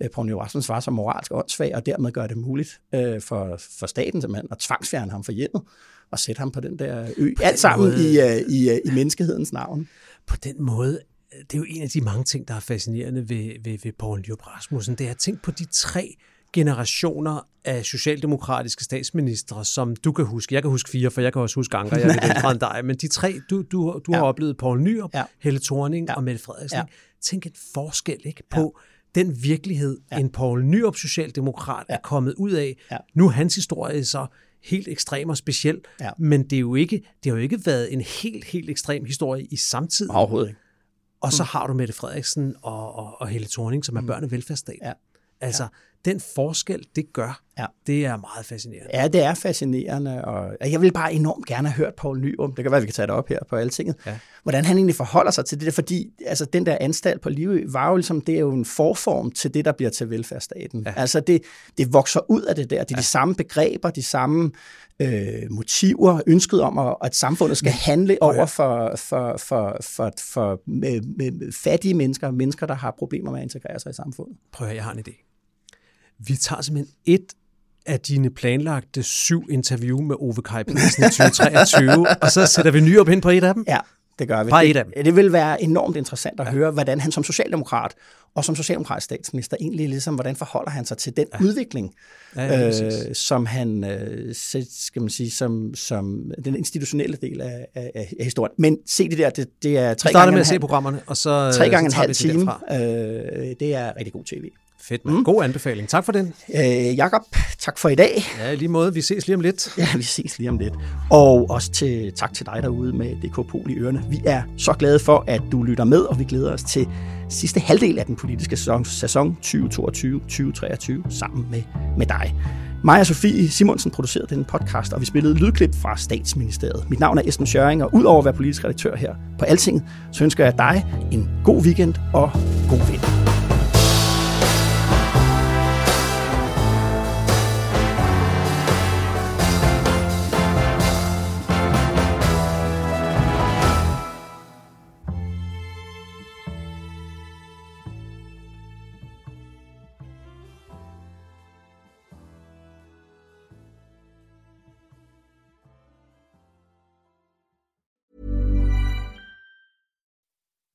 øh, Poul Rasmussen var som moralsk åndssvag, og dermed gør det muligt øh, for, for staten simpelthen at tvangsfjerne ham fra hjemmet og sætte ham på den der ø. Alt sammen måde, i, uh, i, uh, i menneskehedens navn. På den måde, det er jo en af de mange ting, der er fascinerende ved, ved, ved Poul Rasmussen. Det er at tænke på de tre generationer af socialdemokratiske statsministre, som du kan huske. Jeg kan huske fire, for jeg kan også huske Anker, jeg er ældre end dig. Men de tre, du, du, du ja. har oplevet Poul Nyrup, ja. Helle Thorning ja. og Mette Frederiksen. Ja. Tænk en forskel ikke på ja. den virkelighed, ja. en Poul Nyrup socialdemokrat ja. er kommet ud af. Ja. Nu er hans historie så helt ekstrem og speciel, ja. men det, er jo ikke, det har jo ikke været en helt, helt ekstrem historie i samtiden. Overhovedet ikke. Og så mm. har du Mette Frederiksen og, og, og Helle Thorning, som er mm. børne- og velfærdsstat. Ja. Altså, ja. Den forskel, det gør, ja. det er meget fascinerende. Ja, det er fascinerende, og jeg vil bare enormt gerne have hørt Poul Nyrum, det kan være, vi kan tage det op her på Altinget, ja. hvordan han egentlig forholder sig til det fordi altså, den der anstalt på Livø var jo ligesom, det er jo en forform til det, der bliver til velfærdsstaten. Ja. Altså, det, det vokser ud af det der, det er ja. de samme begreber, de samme øh, motiver, ønsket om, at, at samfundet skal handle over for, for, for, for, for med, med fattige mennesker, mennesker, der har problemer med at integrere sig i samfundet. Prøv at jeg har en idé. Vi tager simpelthen et af dine planlagte syv interview med Ove Kaj Pedersen i 2023, og så sætter vi nye op ind på et af dem. Ja, det gør vi. Bare et af dem. Det vil være enormt interessant at ja. høre, hvordan han som socialdemokrat og som socialdemokratisk statsminister egentlig ligesom, hvordan forholder han sig til den ja. udvikling, ja, ja, øh, som han, øh, skal man sige, som, som den institutionelle del af, af, af historien. Men se det der, det, det er tre gange med at se programmerne, og så tre gange så en halv time. Øh, det er rigtig god tv. Fedt, man. Mm. God anbefaling. Tak for den. Øh, Jakob, tak for i dag. Ja, lige måde. Vi ses lige om lidt. Ja, vi ses lige om lidt. Og også til, tak til dig derude med DK Pol i ørene. Vi er så glade for, at du lytter med, og vi glæder os til sidste halvdel af den politiske sæson, sæson 2022-2023 sammen med, med dig. Mig og Sofie Simonsen producerede denne podcast, og vi spillede lydklip fra Statsministeriet. Mit navn er Esben Schøring, og udover at være politisk redaktør her på Altinget, så ønsker jeg dig en god weekend og god vind.